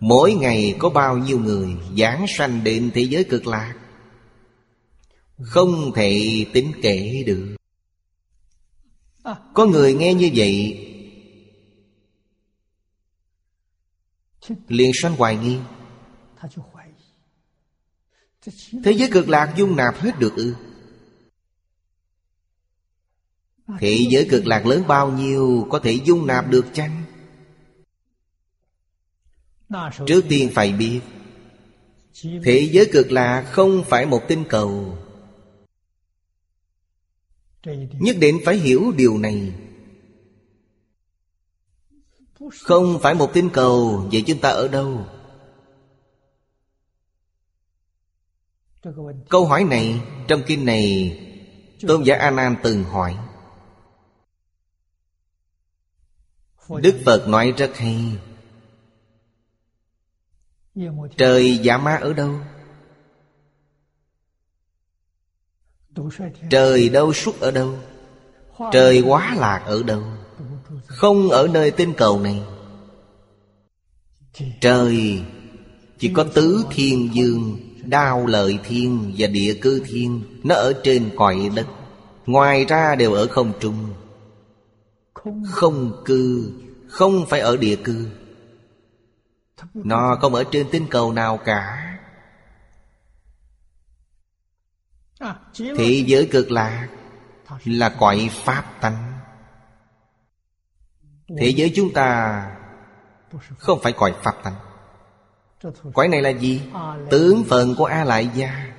Mỗi ngày có bao nhiêu người Giảng sanh đến thế giới cực lạc? Không thể tính kể được. Có người nghe như vậy. Liền sanh hoài nghi. Thế giới cực lạc dung nạp hết được ư? Thế giới cực lạc lớn bao nhiêu Có thể dung nạp được chăng? Trước tiên phải biết, Thế giới cực lạc không phải một tinh cầu. Nhất định phải hiểu điều này. Không phải một tinh cầu Vậy chúng ta ở đâu. Câu hỏi này, Trong kinh này, Tôn giả A Nan từng hỏi. Đức Phật nói rất hay. Trời giả ma ở đâu? Trời đâu xuất ở đâu? Trời quá lạc ở đâu? Không ở nơi tinh cầu này. Trời chỉ có tứ thiên dương, Đao lợi thiên và địa cư thiên. Nó ở trên cõi đất, Ngoài ra đều ở không trung. Không cư, Không phải ở địa cư. Nó không ở trên tinh cầu nào cả. Thị giới cực lạc Là cõi Pháp tánh. Thế giới chúng ta Không phải cõi Pháp tánh. Cõi này là gì? Tướng phần của A Lại Gia.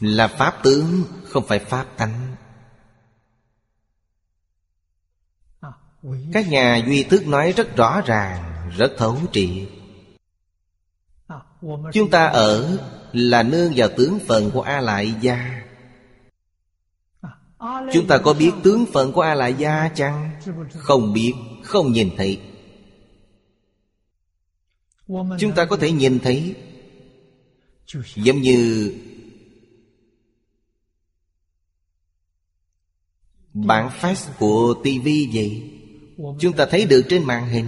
Là Pháp tướng Không phải Pháp tánh. Các nhà duy thức nói rất rõ ràng Rất thấu triệt Chúng ta ở là nương vào tướng phận của A Lại Gia Chúng ta có biết tướng phận của A Lại Gia chăng? Không biết, không nhìn thấy. Chúng ta có thể nhìn thấy. Giống như Bản phát của TV vậy. Chúng ta thấy được trên màn hình.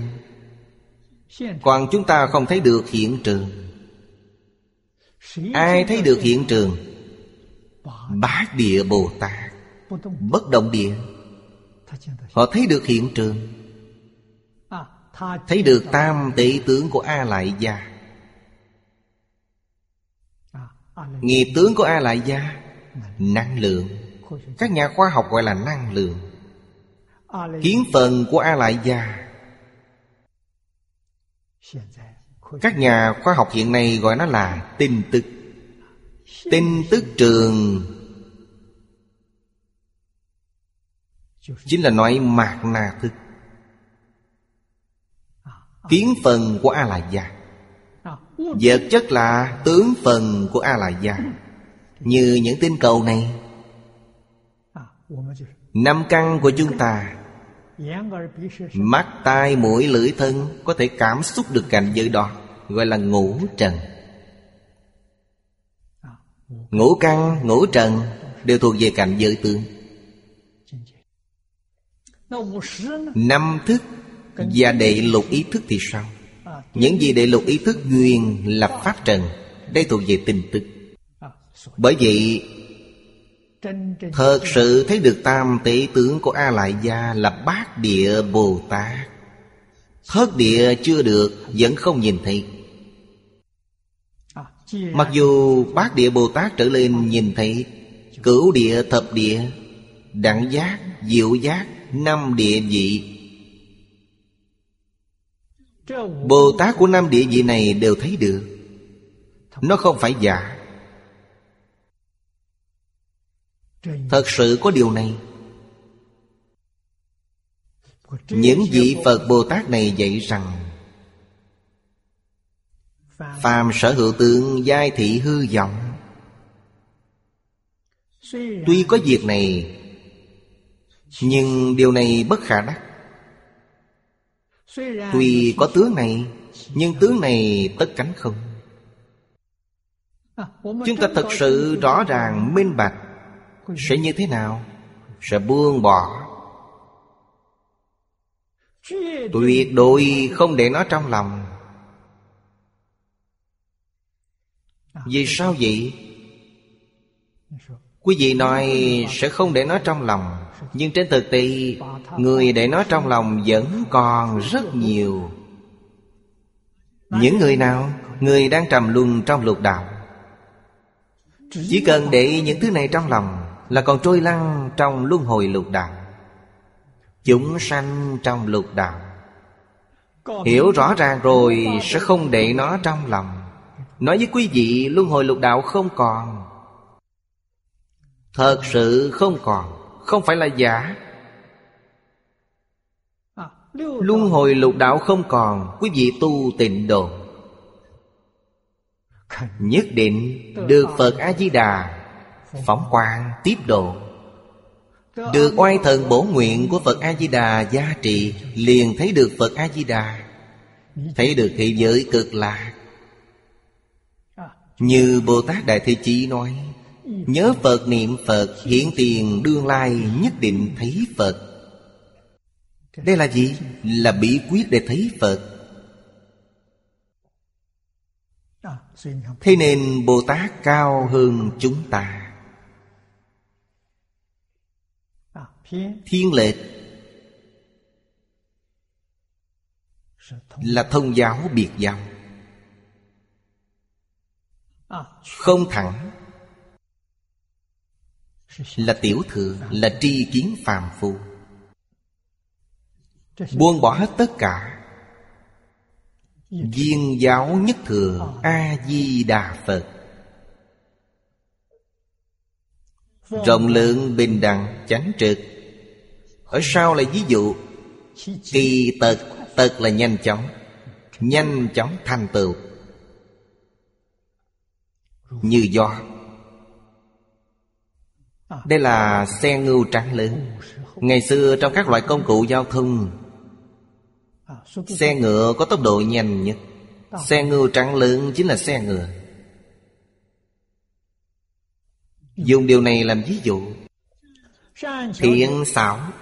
Còn chúng ta không thấy được hiện trường. Ai thấy được hiện trường? Bát địa Bồ Tát. Bất động địa. Họ thấy được hiện trường. Thấy được tam tỷ tướng của A Lại Gia Nghiệp tướng của A Lại Gia Năng lượng. Các nhà khoa học gọi là năng lượng. Kiến phần của A Lại Gia các nhà khoa học hiện nay gọi nó là tin tức. Tin tức trường. Chính là nói mạc na thức. Kiến phần của A La Gia Vật chất là tướng phần của A La Gia Như những tinh cầu này. Năm căn của chúng ta. Mắt, tai, mũi, lưỡi, thân Có thể cảm xúc được cảnh giới đó. Gọi là ngũ trần. Ngũ căn, ngũ trần Đều thuộc về cảnh giới tướng Năm thức và đệ lục ý thức thì sao? Những gì đệ lục ý thức duyên là pháp trần Đây thuộc về tình tức. Bởi vậy Thật sự thấy được tam tế tướng của A Lại Gia là bát địa Bồ Tát Thất địa chưa được Vẫn không nhìn thấy Mặc dù bát địa Bồ Tát trở lên nhìn thấy Cửu địa thập địa Đẳng giác, diệu giác Năm địa vị. Bồ Tát của năm địa vị này đều thấy được. Nó không phải giả. Thật sự có điều này. Những vị Phật Bồ Tát này dạy rằng Phàm. Sở hữu tượng giai thị hư vọng. Tuy có việc này Nhưng điều này bất khả đắc. Tuy có tướng này Nhưng tướng này tất cánh không. Chúng ta thật sự rõ ràng minh bạch Sẽ như thế nào Sẽ buông bỏ. Tuyệt đối không để nó trong lòng Vì sao vậy? Quý vị nói sẽ không để nó trong lòng, Nhưng trên thực tế, Người để nó trong lòng vẫn còn rất nhiều. Những người nào? Người đang trầm luân trong lục đạo. Chỉ cần để những thứ này trong lòng Là còn trôi lăn trong luân hồi lục đạo. Chúng sanh trong lục đạo. Hiểu rõ ràng rồi sẽ không để nó trong lòng. Nói với quý vị, luân hồi lục đạo không còn. Thật sự không còn, Không phải là giả. Luân hồi lục đạo không còn, Quý vị tu tịnh độ. Nhất định được Phật A-di-đà Phóng quang tiếp độ. Được oai thần bổ nguyện của Phật A-di-đà gia trị Liền thấy được Phật A-di-đà. Thấy được thế giới cực lạc. Như Bồ Tát Đại Thế Chí nói Nhớ Phật niệm Phật Hiện tiền đương lai nhất định thấy Phật. Đây là gì? Là bí quyết để thấy Phật. Thế nên Bồ Tát cao hơn chúng ta. Thiên. Lệch Là thông giáo biệt giáo không thẳng. Là tiểu thừa, Là tri kiến phàm phu. Buông bỏ hết tất cả. Viên giáo nhất thừa, A-di-đà Phật. Rộng lượng bình đẳng chánh trực. Ở sau là ví dụ. Kỳ tật Tật là nhanh chóng. Nhanh chóng thành tựu. Như gió Đây là xe ngưu trắng lớn. Ngày xưa trong các loại công cụ giao thông, Xe ngựa có tốc độ nhanh nhất. Xe ngưu trắng lớn chính là xe ngựa. Dùng điều này làm ví dụ. Thiện xảo.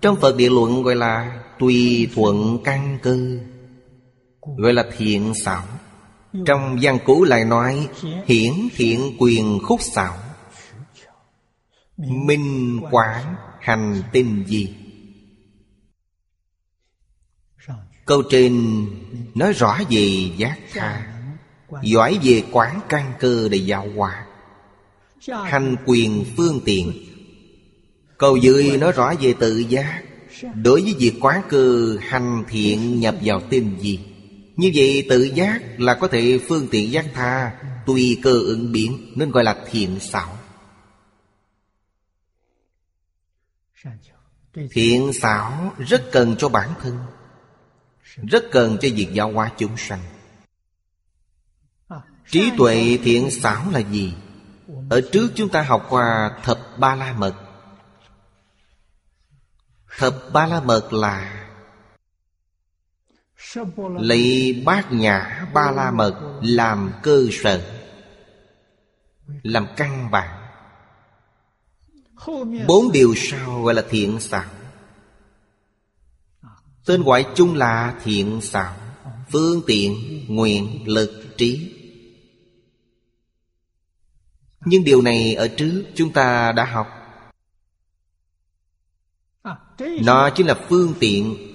Trong Phật địa luận gọi là Tùy thuận căn cơ, Gọi là thiện xảo. Trong văn cũ lại nói, Hiển thiện quyền khúc xảo Minh quán hành tinh gì? Câu trên nói rõ về giác tha, Giỏi về quán căn cơ để giáo hóa Hành quyền phương tiện. Câu dưới nói rõ về tự giác. Đối với việc quán cơ hành thiện nhập vào tinh gì? Như vậy tự giác là có thể phương tiện giác tha, Tùy cơ ứng biến, Nên gọi là thiện xảo. Thiện xảo rất cần cho bản thân, Rất cần cho việc giáo hóa chúng sanh. Trí tuệ thiện xảo là gì? Ở trước chúng ta học qua thập ba la mật. Thập ba la mật là Lấy bát nhã ba la mật làm cơ sở Làm căn bản. Bốn điều sau gọi là thiện xảo. Tên gọi chung là thiện xảo Phương tiện, nguyện, lực, trí. Nhưng điều này ở trước chúng ta đã học. Nó chính là phương tiện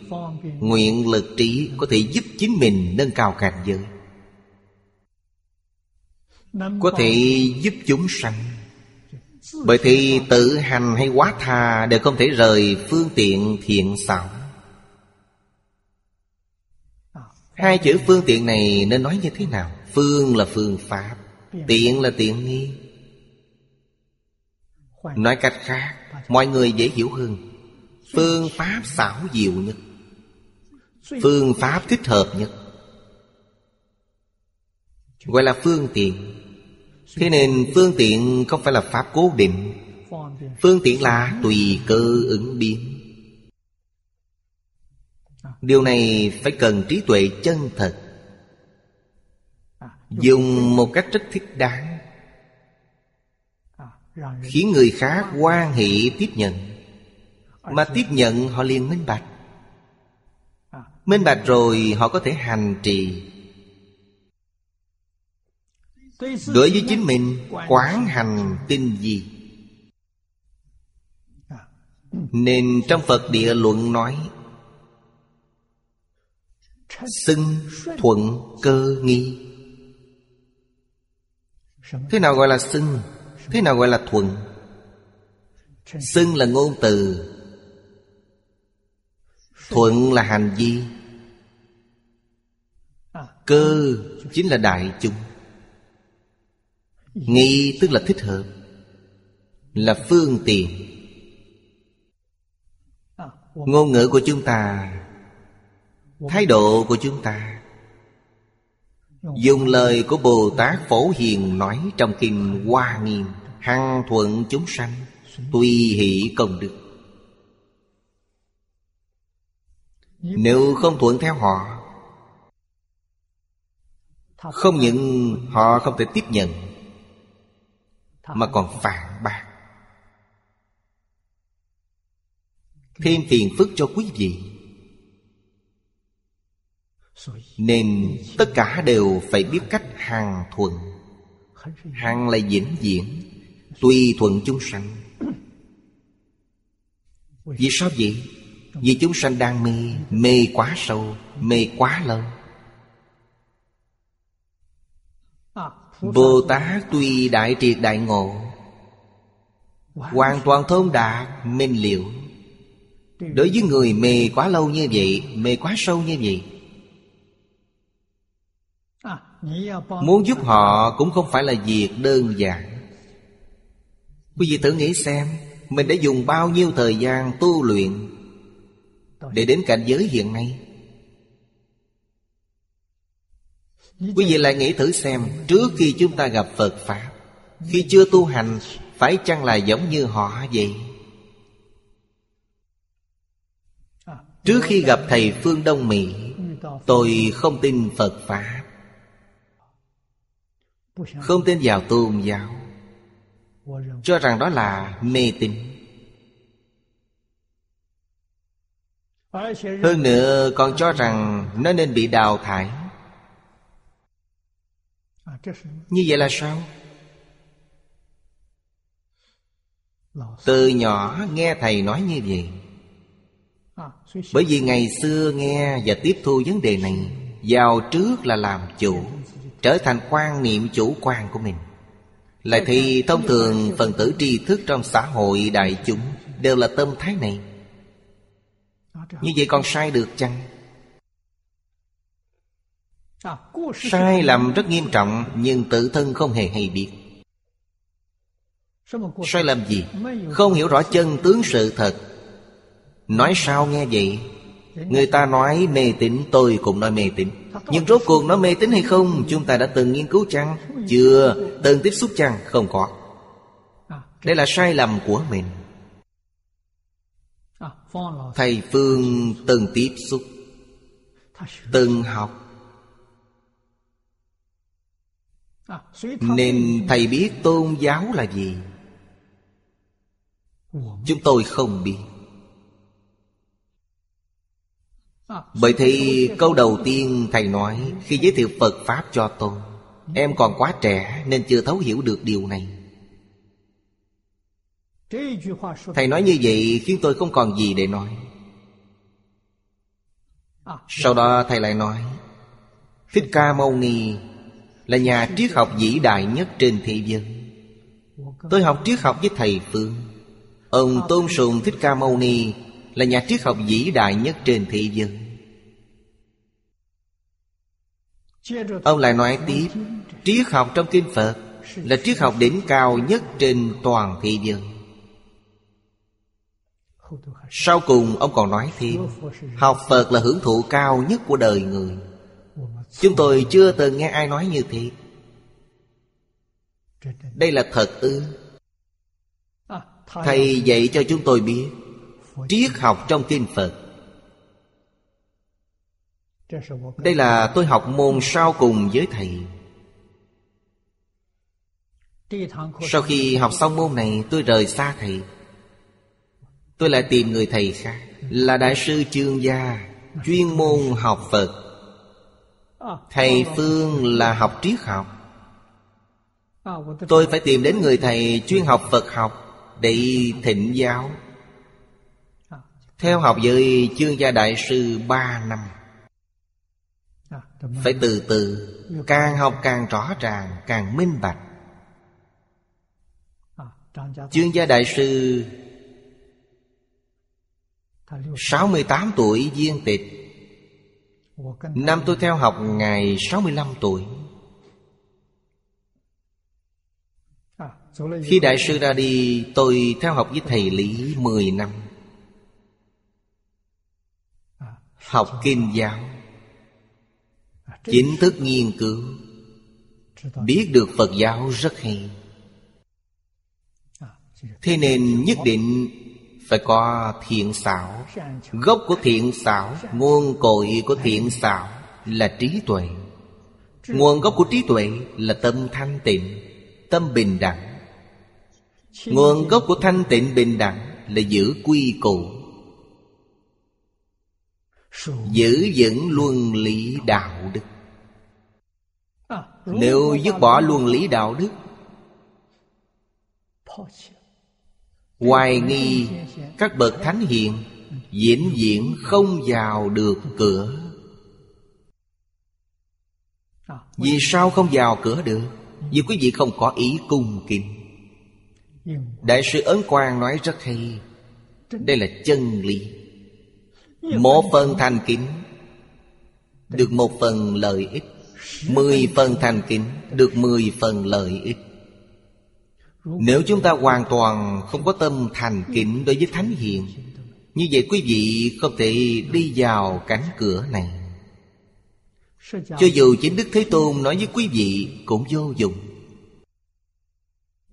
Nguyện lực trí có thể giúp chính mình nâng cao cảnh giới. Có thể giúp chúng sanh. Bởi thì tự hành hay quá tha Đều không thể rời phương tiện thiện xảo. Hai chữ phương tiện này nên nói như thế nào? Phương là phương pháp, Tiện là tiện nghi. Nói cách khác, Mọi người dễ hiểu hơn. Phương pháp xảo diệu nhất. Phương pháp thích hợp nhất. Gọi là phương tiện. Thế nên phương tiện không phải là pháp cố định. Phương tiện là tùy cơ ứng biến. Điều này phải cần trí tuệ chân thật. Dùng một cách rất thích đáng. Khiến người khác quan hệ tiếp nhận. Mà tiếp nhận họ liền minh bạch. Minh bạch rồi họ có thể hành trì. Đối với chính mình, Quán hành tinh gì? Nên trong Phật địa luận nói, Xưng thuận cơ nghi. Thế nào gọi là xưng? Thế nào gọi là thuận? Xưng là ngôn từ. Thuận là hành vi. Cơ chính là đại chúng. Nghi tức là thích hợp, Là phương tiện. Ngôn ngữ của chúng ta, Thái độ của chúng ta. Dùng lời của Bồ Tát Phổ Hiền nói trong kinh Hoa Nghiêm Hăng thuận chúng sanh, Tùy hỷ công đức. Nếu không thuận theo họ, Không những họ không thể tiếp nhận, Mà còn phản bác. Thêm phiền phức cho quý vị. Nên tất cả đều phải biết cách hàng thuận. Hàng là vĩnh viễn, Tùy thuận chúng sanh. Vì sao vậy? Vì chúng sanh đang mê Mê quá sâu, Mê quá lâu. Bồ Tát tuy đại triệt đại ngộ, Hoàn toàn thông đạt minh liệu. Đối với người mê quá lâu như vậy, Mê quá sâu như vậy, Muốn giúp họ cũng không phải là việc đơn giản. Quý vị thử nghĩ xem, Mình đã dùng bao nhiêu thời gian tu luyện để đến cảnh giới hiện nay. Quý vị lại nghĩ thử xem, Trước khi chúng ta gặp Phật Pháp, Khi chưa tu hành, Phải chăng là giống như họ vậy? Trước khi gặp Thầy Phương Đông Mỹ, Tôi không tin Phật Pháp. Không tin vào tôn giáo. Cho rằng đó là mê tín. Hơn nữa còn cho rằng nó nên bị đào thải. Như vậy là sao? Từ nhỏ nghe thầy nói như vậy. Bởi vì ngày xưa nghe và tiếp thu vấn đề này Vào trước là làm chủ Trở thành quan niệm chủ quan của mình. Lại thì thông thường phần tử tri thức trong xã hội đại chúng Đều là tâm thái này như vậy còn sai được chăng? Sai lầm rất nghiêm trọng Nhưng tự thân không hề hay biết. Sai lầm gì? Không hiểu rõ chân tướng sự thật. Nói sao nghe vậy? Người ta nói mê tín Tôi cũng nói mê tín. Nhưng rốt cuộc nó mê tín hay không Chúng ta đã từng nghiên cứu chăng? Chưa. Từng tiếp xúc chăng? Không có. Đây là sai lầm của mình Thầy Phương từng tiếp xúc, Từng học. Nên thầy biết tôn giáo là gì? Chúng tôi không biết. Bởi thì câu đầu tiên thầy nói Khi giới thiệu Phật Pháp cho tôi, Em còn quá trẻ nên chưa thấu hiểu được điều này. Thầy nói như vậy khiến tôi không còn gì để nói. Sau đó thầy lại nói Thích Ca Mâu Ni Là nhà triết học vĩ đại nhất trên thế giới. Tôi học triết học với thầy Phương. Ông tôn sùng Thích Ca Mâu Ni Là nhà triết học vĩ đại nhất trên thế giới. Ông lại nói tiếp Triết học trong kinh Phật Là triết học đỉnh cao nhất trên toàn thế giới sau cùng ông còn nói thêm Học Phật là hưởng thụ cao nhất của đời người. Chúng tôi chưa từng nghe ai nói như thế. Đây là thật ư? Thầy dạy cho chúng tôi biết Triết học trong kinh Phật. Đây là tôi học môn sau cùng với thầy. Sau khi học xong môn này tôi rời xa thầy Tôi lại tìm người thầy khác, Là Đại sư Chương Gia, Chuyên môn học Phật. Thầy Phương là học triết học. Tôi phải tìm đến người thầy chuyên học Phật học Để thịnh giáo. Theo học với chương gia đại sư ba năm, Phải từ từ, Càng học càng rõ ràng, Càng minh bạch. Chương gia đại sư 68 tuổi viên tịch. Năm tôi theo học ngày 65 tuổi. Khi đại sư ra đi, Tôi theo học với thầy Lý 10 năm. Học kinh giáo. Chính thức nghiên cứu. Biết được Phật giáo rất hay. Thế nên nhất định phải có thiện xảo. Gốc của thiện xảo, Nguồn cội của thiện xảo Là trí tuệ. Nguồn gốc của trí tuệ là tâm thanh tịnh, Tâm bình đẳng. Nguồn gốc của thanh tịnh bình đẳng Là giữ quy củ. Giữ vững luân lý đạo đức. Nếu dứt bỏ luân lý đạo đức Hoài nghi các bậc thánh hiện Diễn diễn không vào được cửa. Vì sao không vào cửa được? Vì quý vị không có ý cung kính. Đại sư Ấn Quang nói rất hay, Đây là chân lý. Một phần thành kính Được một phần lợi ích, Mười phần thành kính Được mười phần lợi ích nếu chúng ta hoàn toàn không có tâm thành kính đối với Thánh Hiền, Như vậy quý vị không thể đi vào cánh cửa này. Cho dù chính Đức Thế Tôn nói với quý vị cũng vô dụng.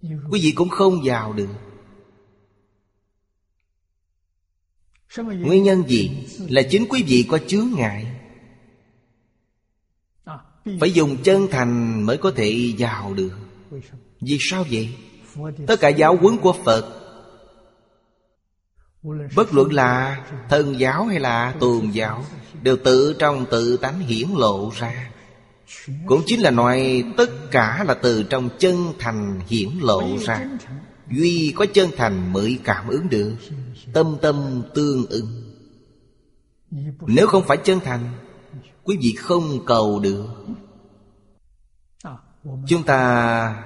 Quý vị cũng không vào được. Nguyên nhân gì? Là chính quý vị có chướng ngại. Phải dùng chân thành mới có thể vào được. Vì sao vậy? Tất cả giáo huấn của Phật. Bất luận là thần giáo hay là tuồng giáo, Đều tự trong tự tánh hiển lộ ra. Cũng chính là nói tất cả là từ trong chân thành hiển lộ ra. Duy có chân thành mới cảm ứng được, Tâm tâm tương ứng. Nếu không phải chân thành, Quý vị không cầu được. Chúng ta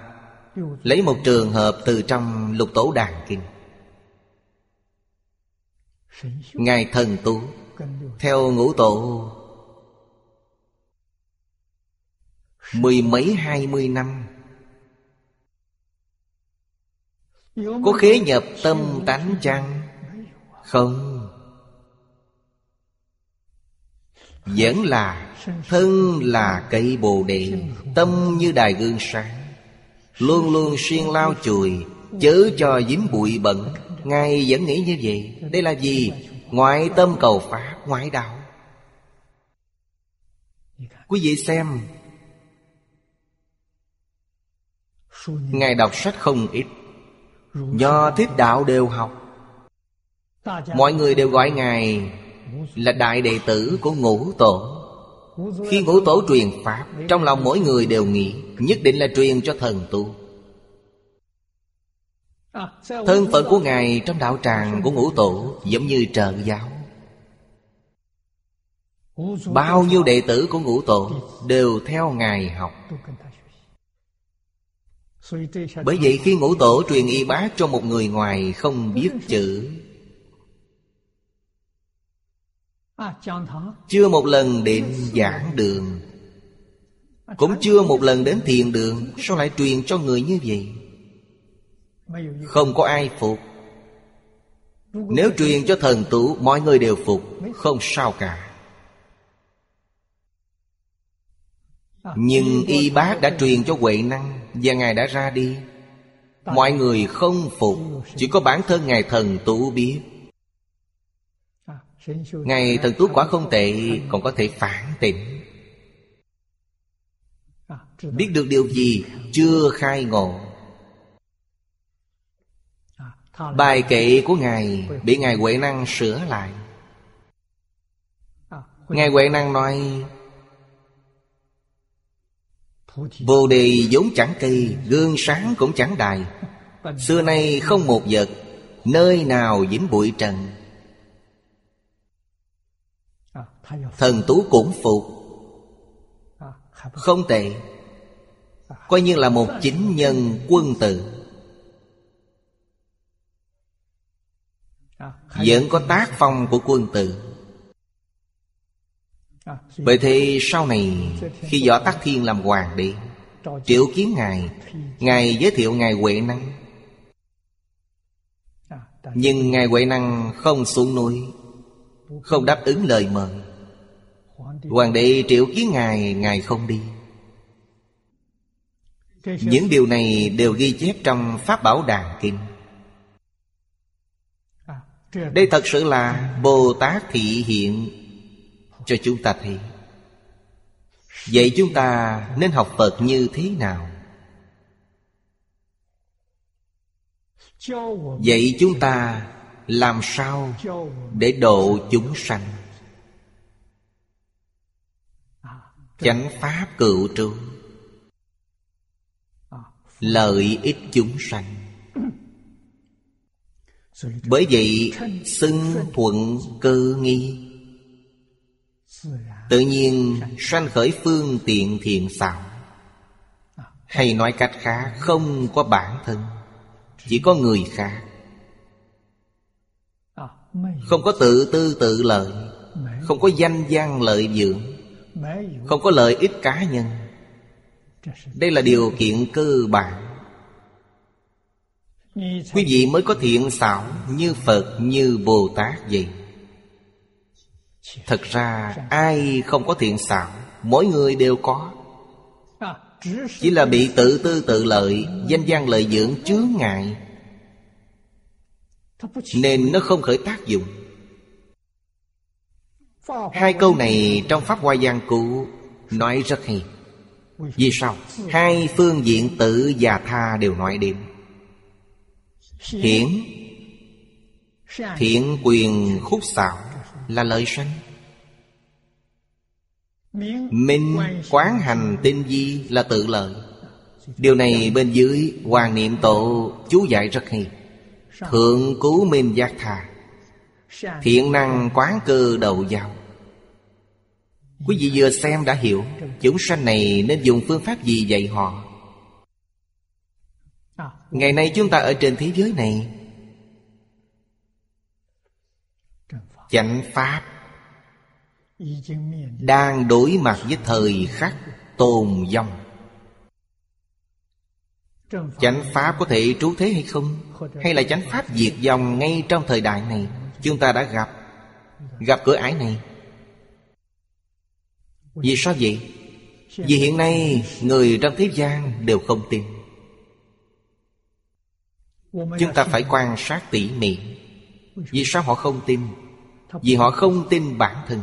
lấy một trường hợp từ trong lục tổ đàn kinh. Ngài thần tú, Theo ngũ tổ, Mười mấy hai mươi năm, Có khế nhập tâm tánh chăng? Không. Vẫn là Thân là cây bồ đề, Tâm như đài gương sáng. Luôn luôn xuyên lao chùi, Chớ cho dính bụi bẩn. Ngài vẫn nghĩ như vậy. Đây là gì? Ngoại tâm cầu Pháp, Ngoại đạo. Quý vị xem. Ngài đọc sách không ít. Do thiết đạo đều học. Mọi người đều gọi Ngài Là đại đệ tử của ngũ tổ. Khi ngũ tổ truyền Pháp, Trong lòng mỗi người đều nghĩ, Nhất định là truyền cho thần tu. Thân phận của Ngài trong đạo tràng của ngũ tổ Giống như trợ giáo. Bao nhiêu đệ tử của ngũ tổ Đều theo Ngài học. Bởi vậy khi ngũ tổ truyền y bác cho một người ngoài không biết chữ Chưa một lần đến giảng đường. Cũng chưa một lần đến thiền đường. Sao lại truyền cho người như vậy? Không có ai phục. Nếu truyền cho thần tú Mọi người đều phục. Không sao cả. Nhưng y bác đã truyền cho Huệ Năng Và Ngài đã ra đi. Mọi người không phục. Chỉ có bản thân Ngài thần tú biết ngày thần tú quả không tệ, Còn có thể phản tỉnh. Biết được điều gì, Chưa khai ngộ. Bài kệ của Ngài Bị Ngài Huệ Năng sửa lại. Ngài Huệ Năng nói, Bồ đề vốn chẳng cây Gương sáng cũng chẳng đài. Xưa nay không một vật, Nơi nào dính bụi trần. Thần tú cũng phục. Không tệ. Coi như là một chính nhân quân tử Vẫn có tác phong của quân tử vậy thì sau này, Khi Võ Tắc Thiên làm hoàng đế Triệu kiến Ngài Ngài giới thiệu Ngài Huệ Năng. Nhưng Ngài Huệ Năng không xuống núi, Không đáp ứng lời mời. Hoàng đế triệu kiến Ngài Ngài không đi Những điều này đều ghi chép trong Pháp Bảo Đàn Kinh đây thật sự là Bồ Tát thị hiện Cho chúng ta thấy Vậy chúng ta nên học Phật như thế nào? Vậy chúng ta làm sao để độ chúng sanh? Chánh pháp cựu trụ Lợi ích chúng sanh. Bởi vậy, xưng thuận cơ nghi. Tự nhiên, sanh khởi phương tiện thiện xảo. Hay nói cách khác, không có bản thân, Chỉ có người khác. Không có tự tư tự lợi, Không có danh gian lợi dưỡng. Không có lợi ích cá nhân. Đây là điều kiện cơ bản. Quý vị mới có thiện xảo Như Phật, như Bồ Tát vậy. Thật ra, ai không có thiện xảo, Mỗi người đều có. Chỉ là bị tự tư tự lợi, Danh gian lợi dưỡng chướng ngại. Nên nó không khởi tác dụng. Hai câu này trong Pháp Hoa Giang Cụ Nói rất hay. Vì sao? Hai phương diện tự và tha đều nói đến. Hiển, Thiện quyền khúc xảo Là lợi sanh. Minh quán hành tinh di là tự lợi. Điều này bên dưới Hoàng niệm tổ chú giải rất hay. Thượng cứu minh giác thà Thiện năng quán cơ đầu giao. Quý vị vừa xem đã hiểu Chúng sanh này nên dùng phương pháp gì dạy họ. Ngày nay chúng ta ở trên thế giới này. Chánh Pháp Đang đối mặt với thời khắc tồn vong. Chánh Pháp có thể trú thế hay không? Hay là chánh Pháp diệt vong ngay trong thời đại này? Chúng ta đã gặp Gặp cửa ải này. Vì sao vậy? Vì hiện nay người trong thế gian đều không tin Chúng ta phải quan sát tỉ mỉ Vì sao họ không tin? Vì họ không tin bản thân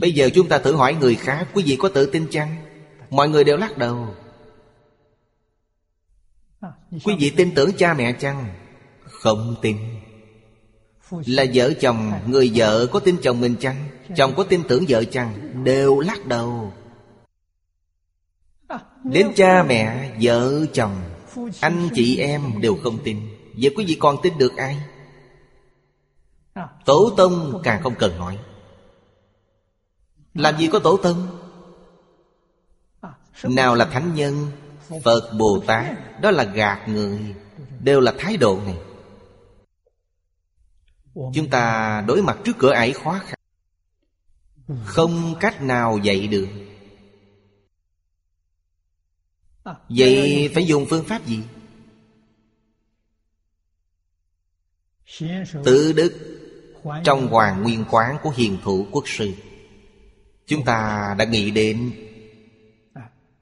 Bây giờ chúng ta thử hỏi người khác, Quý vị có tự tin chăng? Mọi người đều lắc đầu Quý vị tin tưởng cha mẹ chăng? Không tin là vợ chồng Người vợ có tin chồng mình chăng? Chồng có tin tưởng vợ chăng? Đều lắc đầu Đến cha mẹ, vợ chồng Anh chị em đều không tin Vậy quý vị còn tin được ai? Tổ tông càng không cần nói Làm gì có tổ tông? Nào là thánh nhân Phật Bồ Tát Đó là gạt người Đều là thái độ này Chúng ta đối mặt trước cửa ải khó khăn Không cách nào dạy được. Vậy phải dùng phương pháp gì? Tự đức Trong hoàng nguyên quán của hiền thủ quốc sư. Chúng ta đã nghĩ đến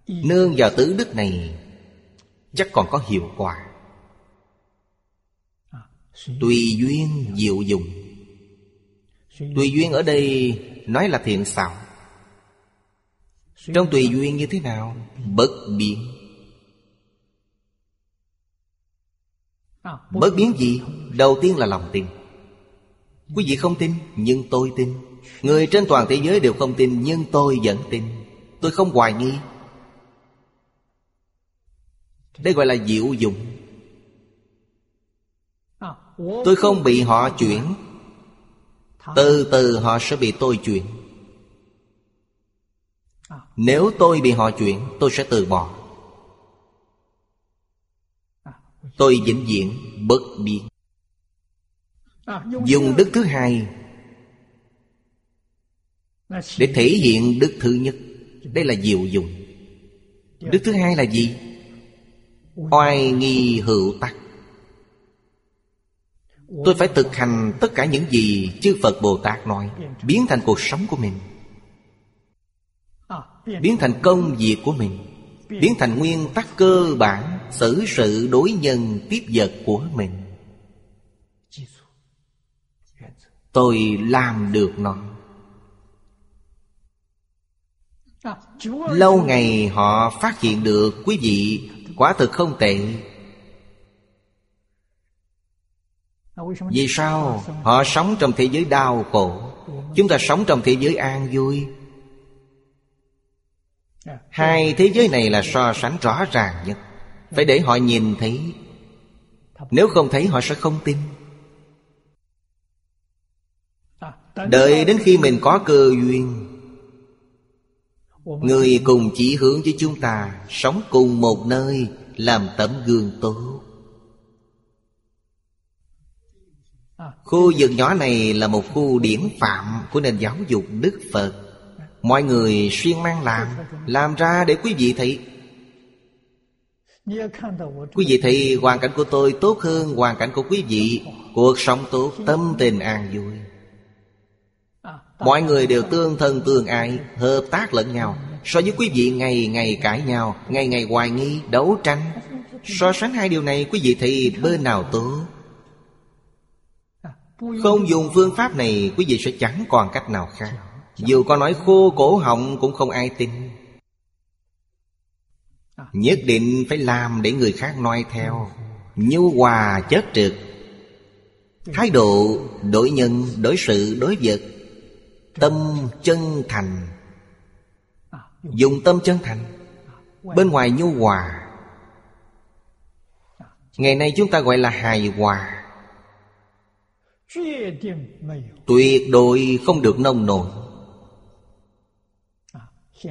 Nương vào tứ đức này Chắc còn có hiệu quả. Tùy duyên diệu dụng. Tùy duyên ở đây nói là thiện xảo. Trong tùy duyên như thế nào? Bất biến. Bất biến gì? Đầu tiên là lòng tin. Quý vị không tin, Nhưng tôi tin. Người trên toàn thế giới đều không tin, Nhưng tôi vẫn tin. Tôi không hoài nghi. Đây gọi là diệu dụng. Tôi không bị họ chuyển. Từ từ họ sẽ bị tôi chuyển. Nếu tôi bị họ chuyển, Tôi sẽ từ bỏ. Tôi vĩnh viễn bất biến. Dùng đức thứ hai Để thể hiện đức thứ nhất. Đây là diệu dùng Đức thứ hai là gì? Oai nghi hữu tắc. Tôi phải thực hành tất cả những gì chư Phật Bồ Tát nói, Biến thành cuộc sống của mình. Biến thành công việc của mình. Biến thành nguyên tắc cơ bản, xử sự đối nhân tiếp vật của mình. Tôi làm được nó. Lâu ngày họ phát hiện được, quý vị, Quả thực không tệ. Vì sao? Họ sống trong thế giới đau khổ. Chúng ta sống trong thế giới an vui. Hai thế giới này là so sánh rõ ràng nhất. Phải để họ nhìn thấy. Nếu không thấy, họ sẽ không tin. Đợi đến khi mình có cơ duyên, Người cùng chỉ hướng với chúng ta, Sống cùng một nơi Làm tấm gương tốt. Khu vực nhỏ này là một khu điển phạm Của nền giáo dục Đức Phật. Mọi người xuyên mang làm Làm ra để quý vị thấy. Quý vị thấy hoàn cảnh của tôi tốt hơn hoàn cảnh của quý vị. Cuộc sống tốt, tâm tình an vui. Mọi người đều tương thân tương ai Hợp tác lẫn nhau. So với quý vị ngày ngày cãi nhau Ngày ngày hoài nghi, đấu tranh. So sánh hai điều này quý vị thì bên nào tốt? Không dùng phương pháp này Quý vị sẽ chẳng còn cách nào khác. Dù có nói khô cổ họng cũng không ai tin. Nhất định phải làm để người khác noi theo. Nhu hòa chất trực Thái độ đối nhân, đối sự, đối vật. Tâm chân thành. Dùng tâm chân thành. Bên ngoài nhu hòa. Ngày nay chúng ta gọi là hài hòa. Tuyệt đối không được nông nổi.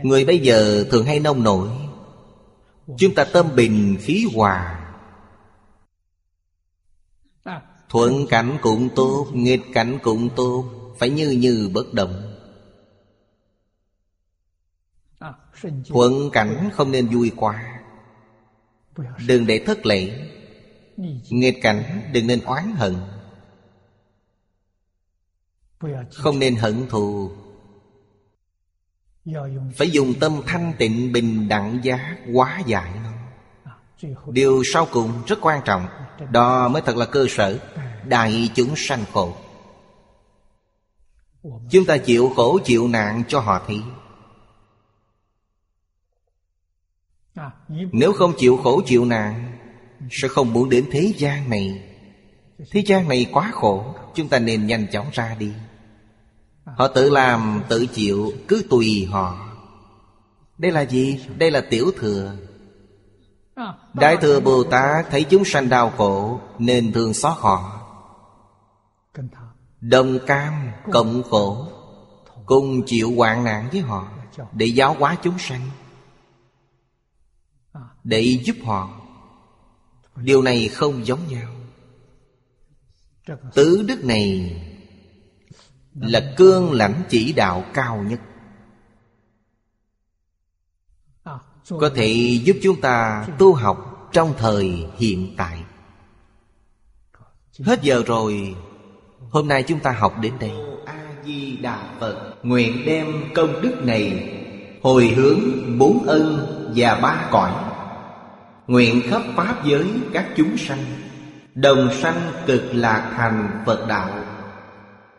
Người bây giờ thường hay nông nổi. Chúng ta tâm bình, khí hòa. Thuận cảnh cũng tốt, Nghịch cảnh cũng tốt. Phải như như bất động. Thuận cảnh không nên vui quá. Đừng để thất lễ. Nghịch cảnh đừng nên oán hận. Không nên hận thù. Phải dùng tâm thanh tịnh bình đẳng giá hóa giải nó. Điều sau cùng rất quan trọng, Đó mới thật là cơ sở. Đại chúng sanh khổ. Chúng ta chịu khổ, chịu nạn cho họ thấy. Nếu không chịu khổ, chịu nạn, Sẽ không muốn đến thế gian này. Thế gian này quá khổ, Chúng ta nên nhanh chóng ra đi. Họ tự làm tự chịu Cứ tùy họ. Đây là gì? Đây là tiểu thừa. Đại thừa Bồ Tát thấy chúng sanh đau khổ Nên thương xót họ. Đồng cam cộng khổ Cùng chịu hoạn nạn với họ Để giáo hóa chúng sanh. Để giúp họ. Điều này không giống nhau. Tứ đức này là cương lãnh chỉ đạo cao nhất. Có thể giúp chúng ta tu học Trong thời hiện tại. Hết giờ rồi, Hôm nay chúng ta học đến đây. A-di-đà Phật, Nguyện đem công đức này Hồi hướng bốn ân và ba cõi. Nguyện khắp Pháp giới các chúng sanh, Đồng sanh cực lạc thành Phật đạo.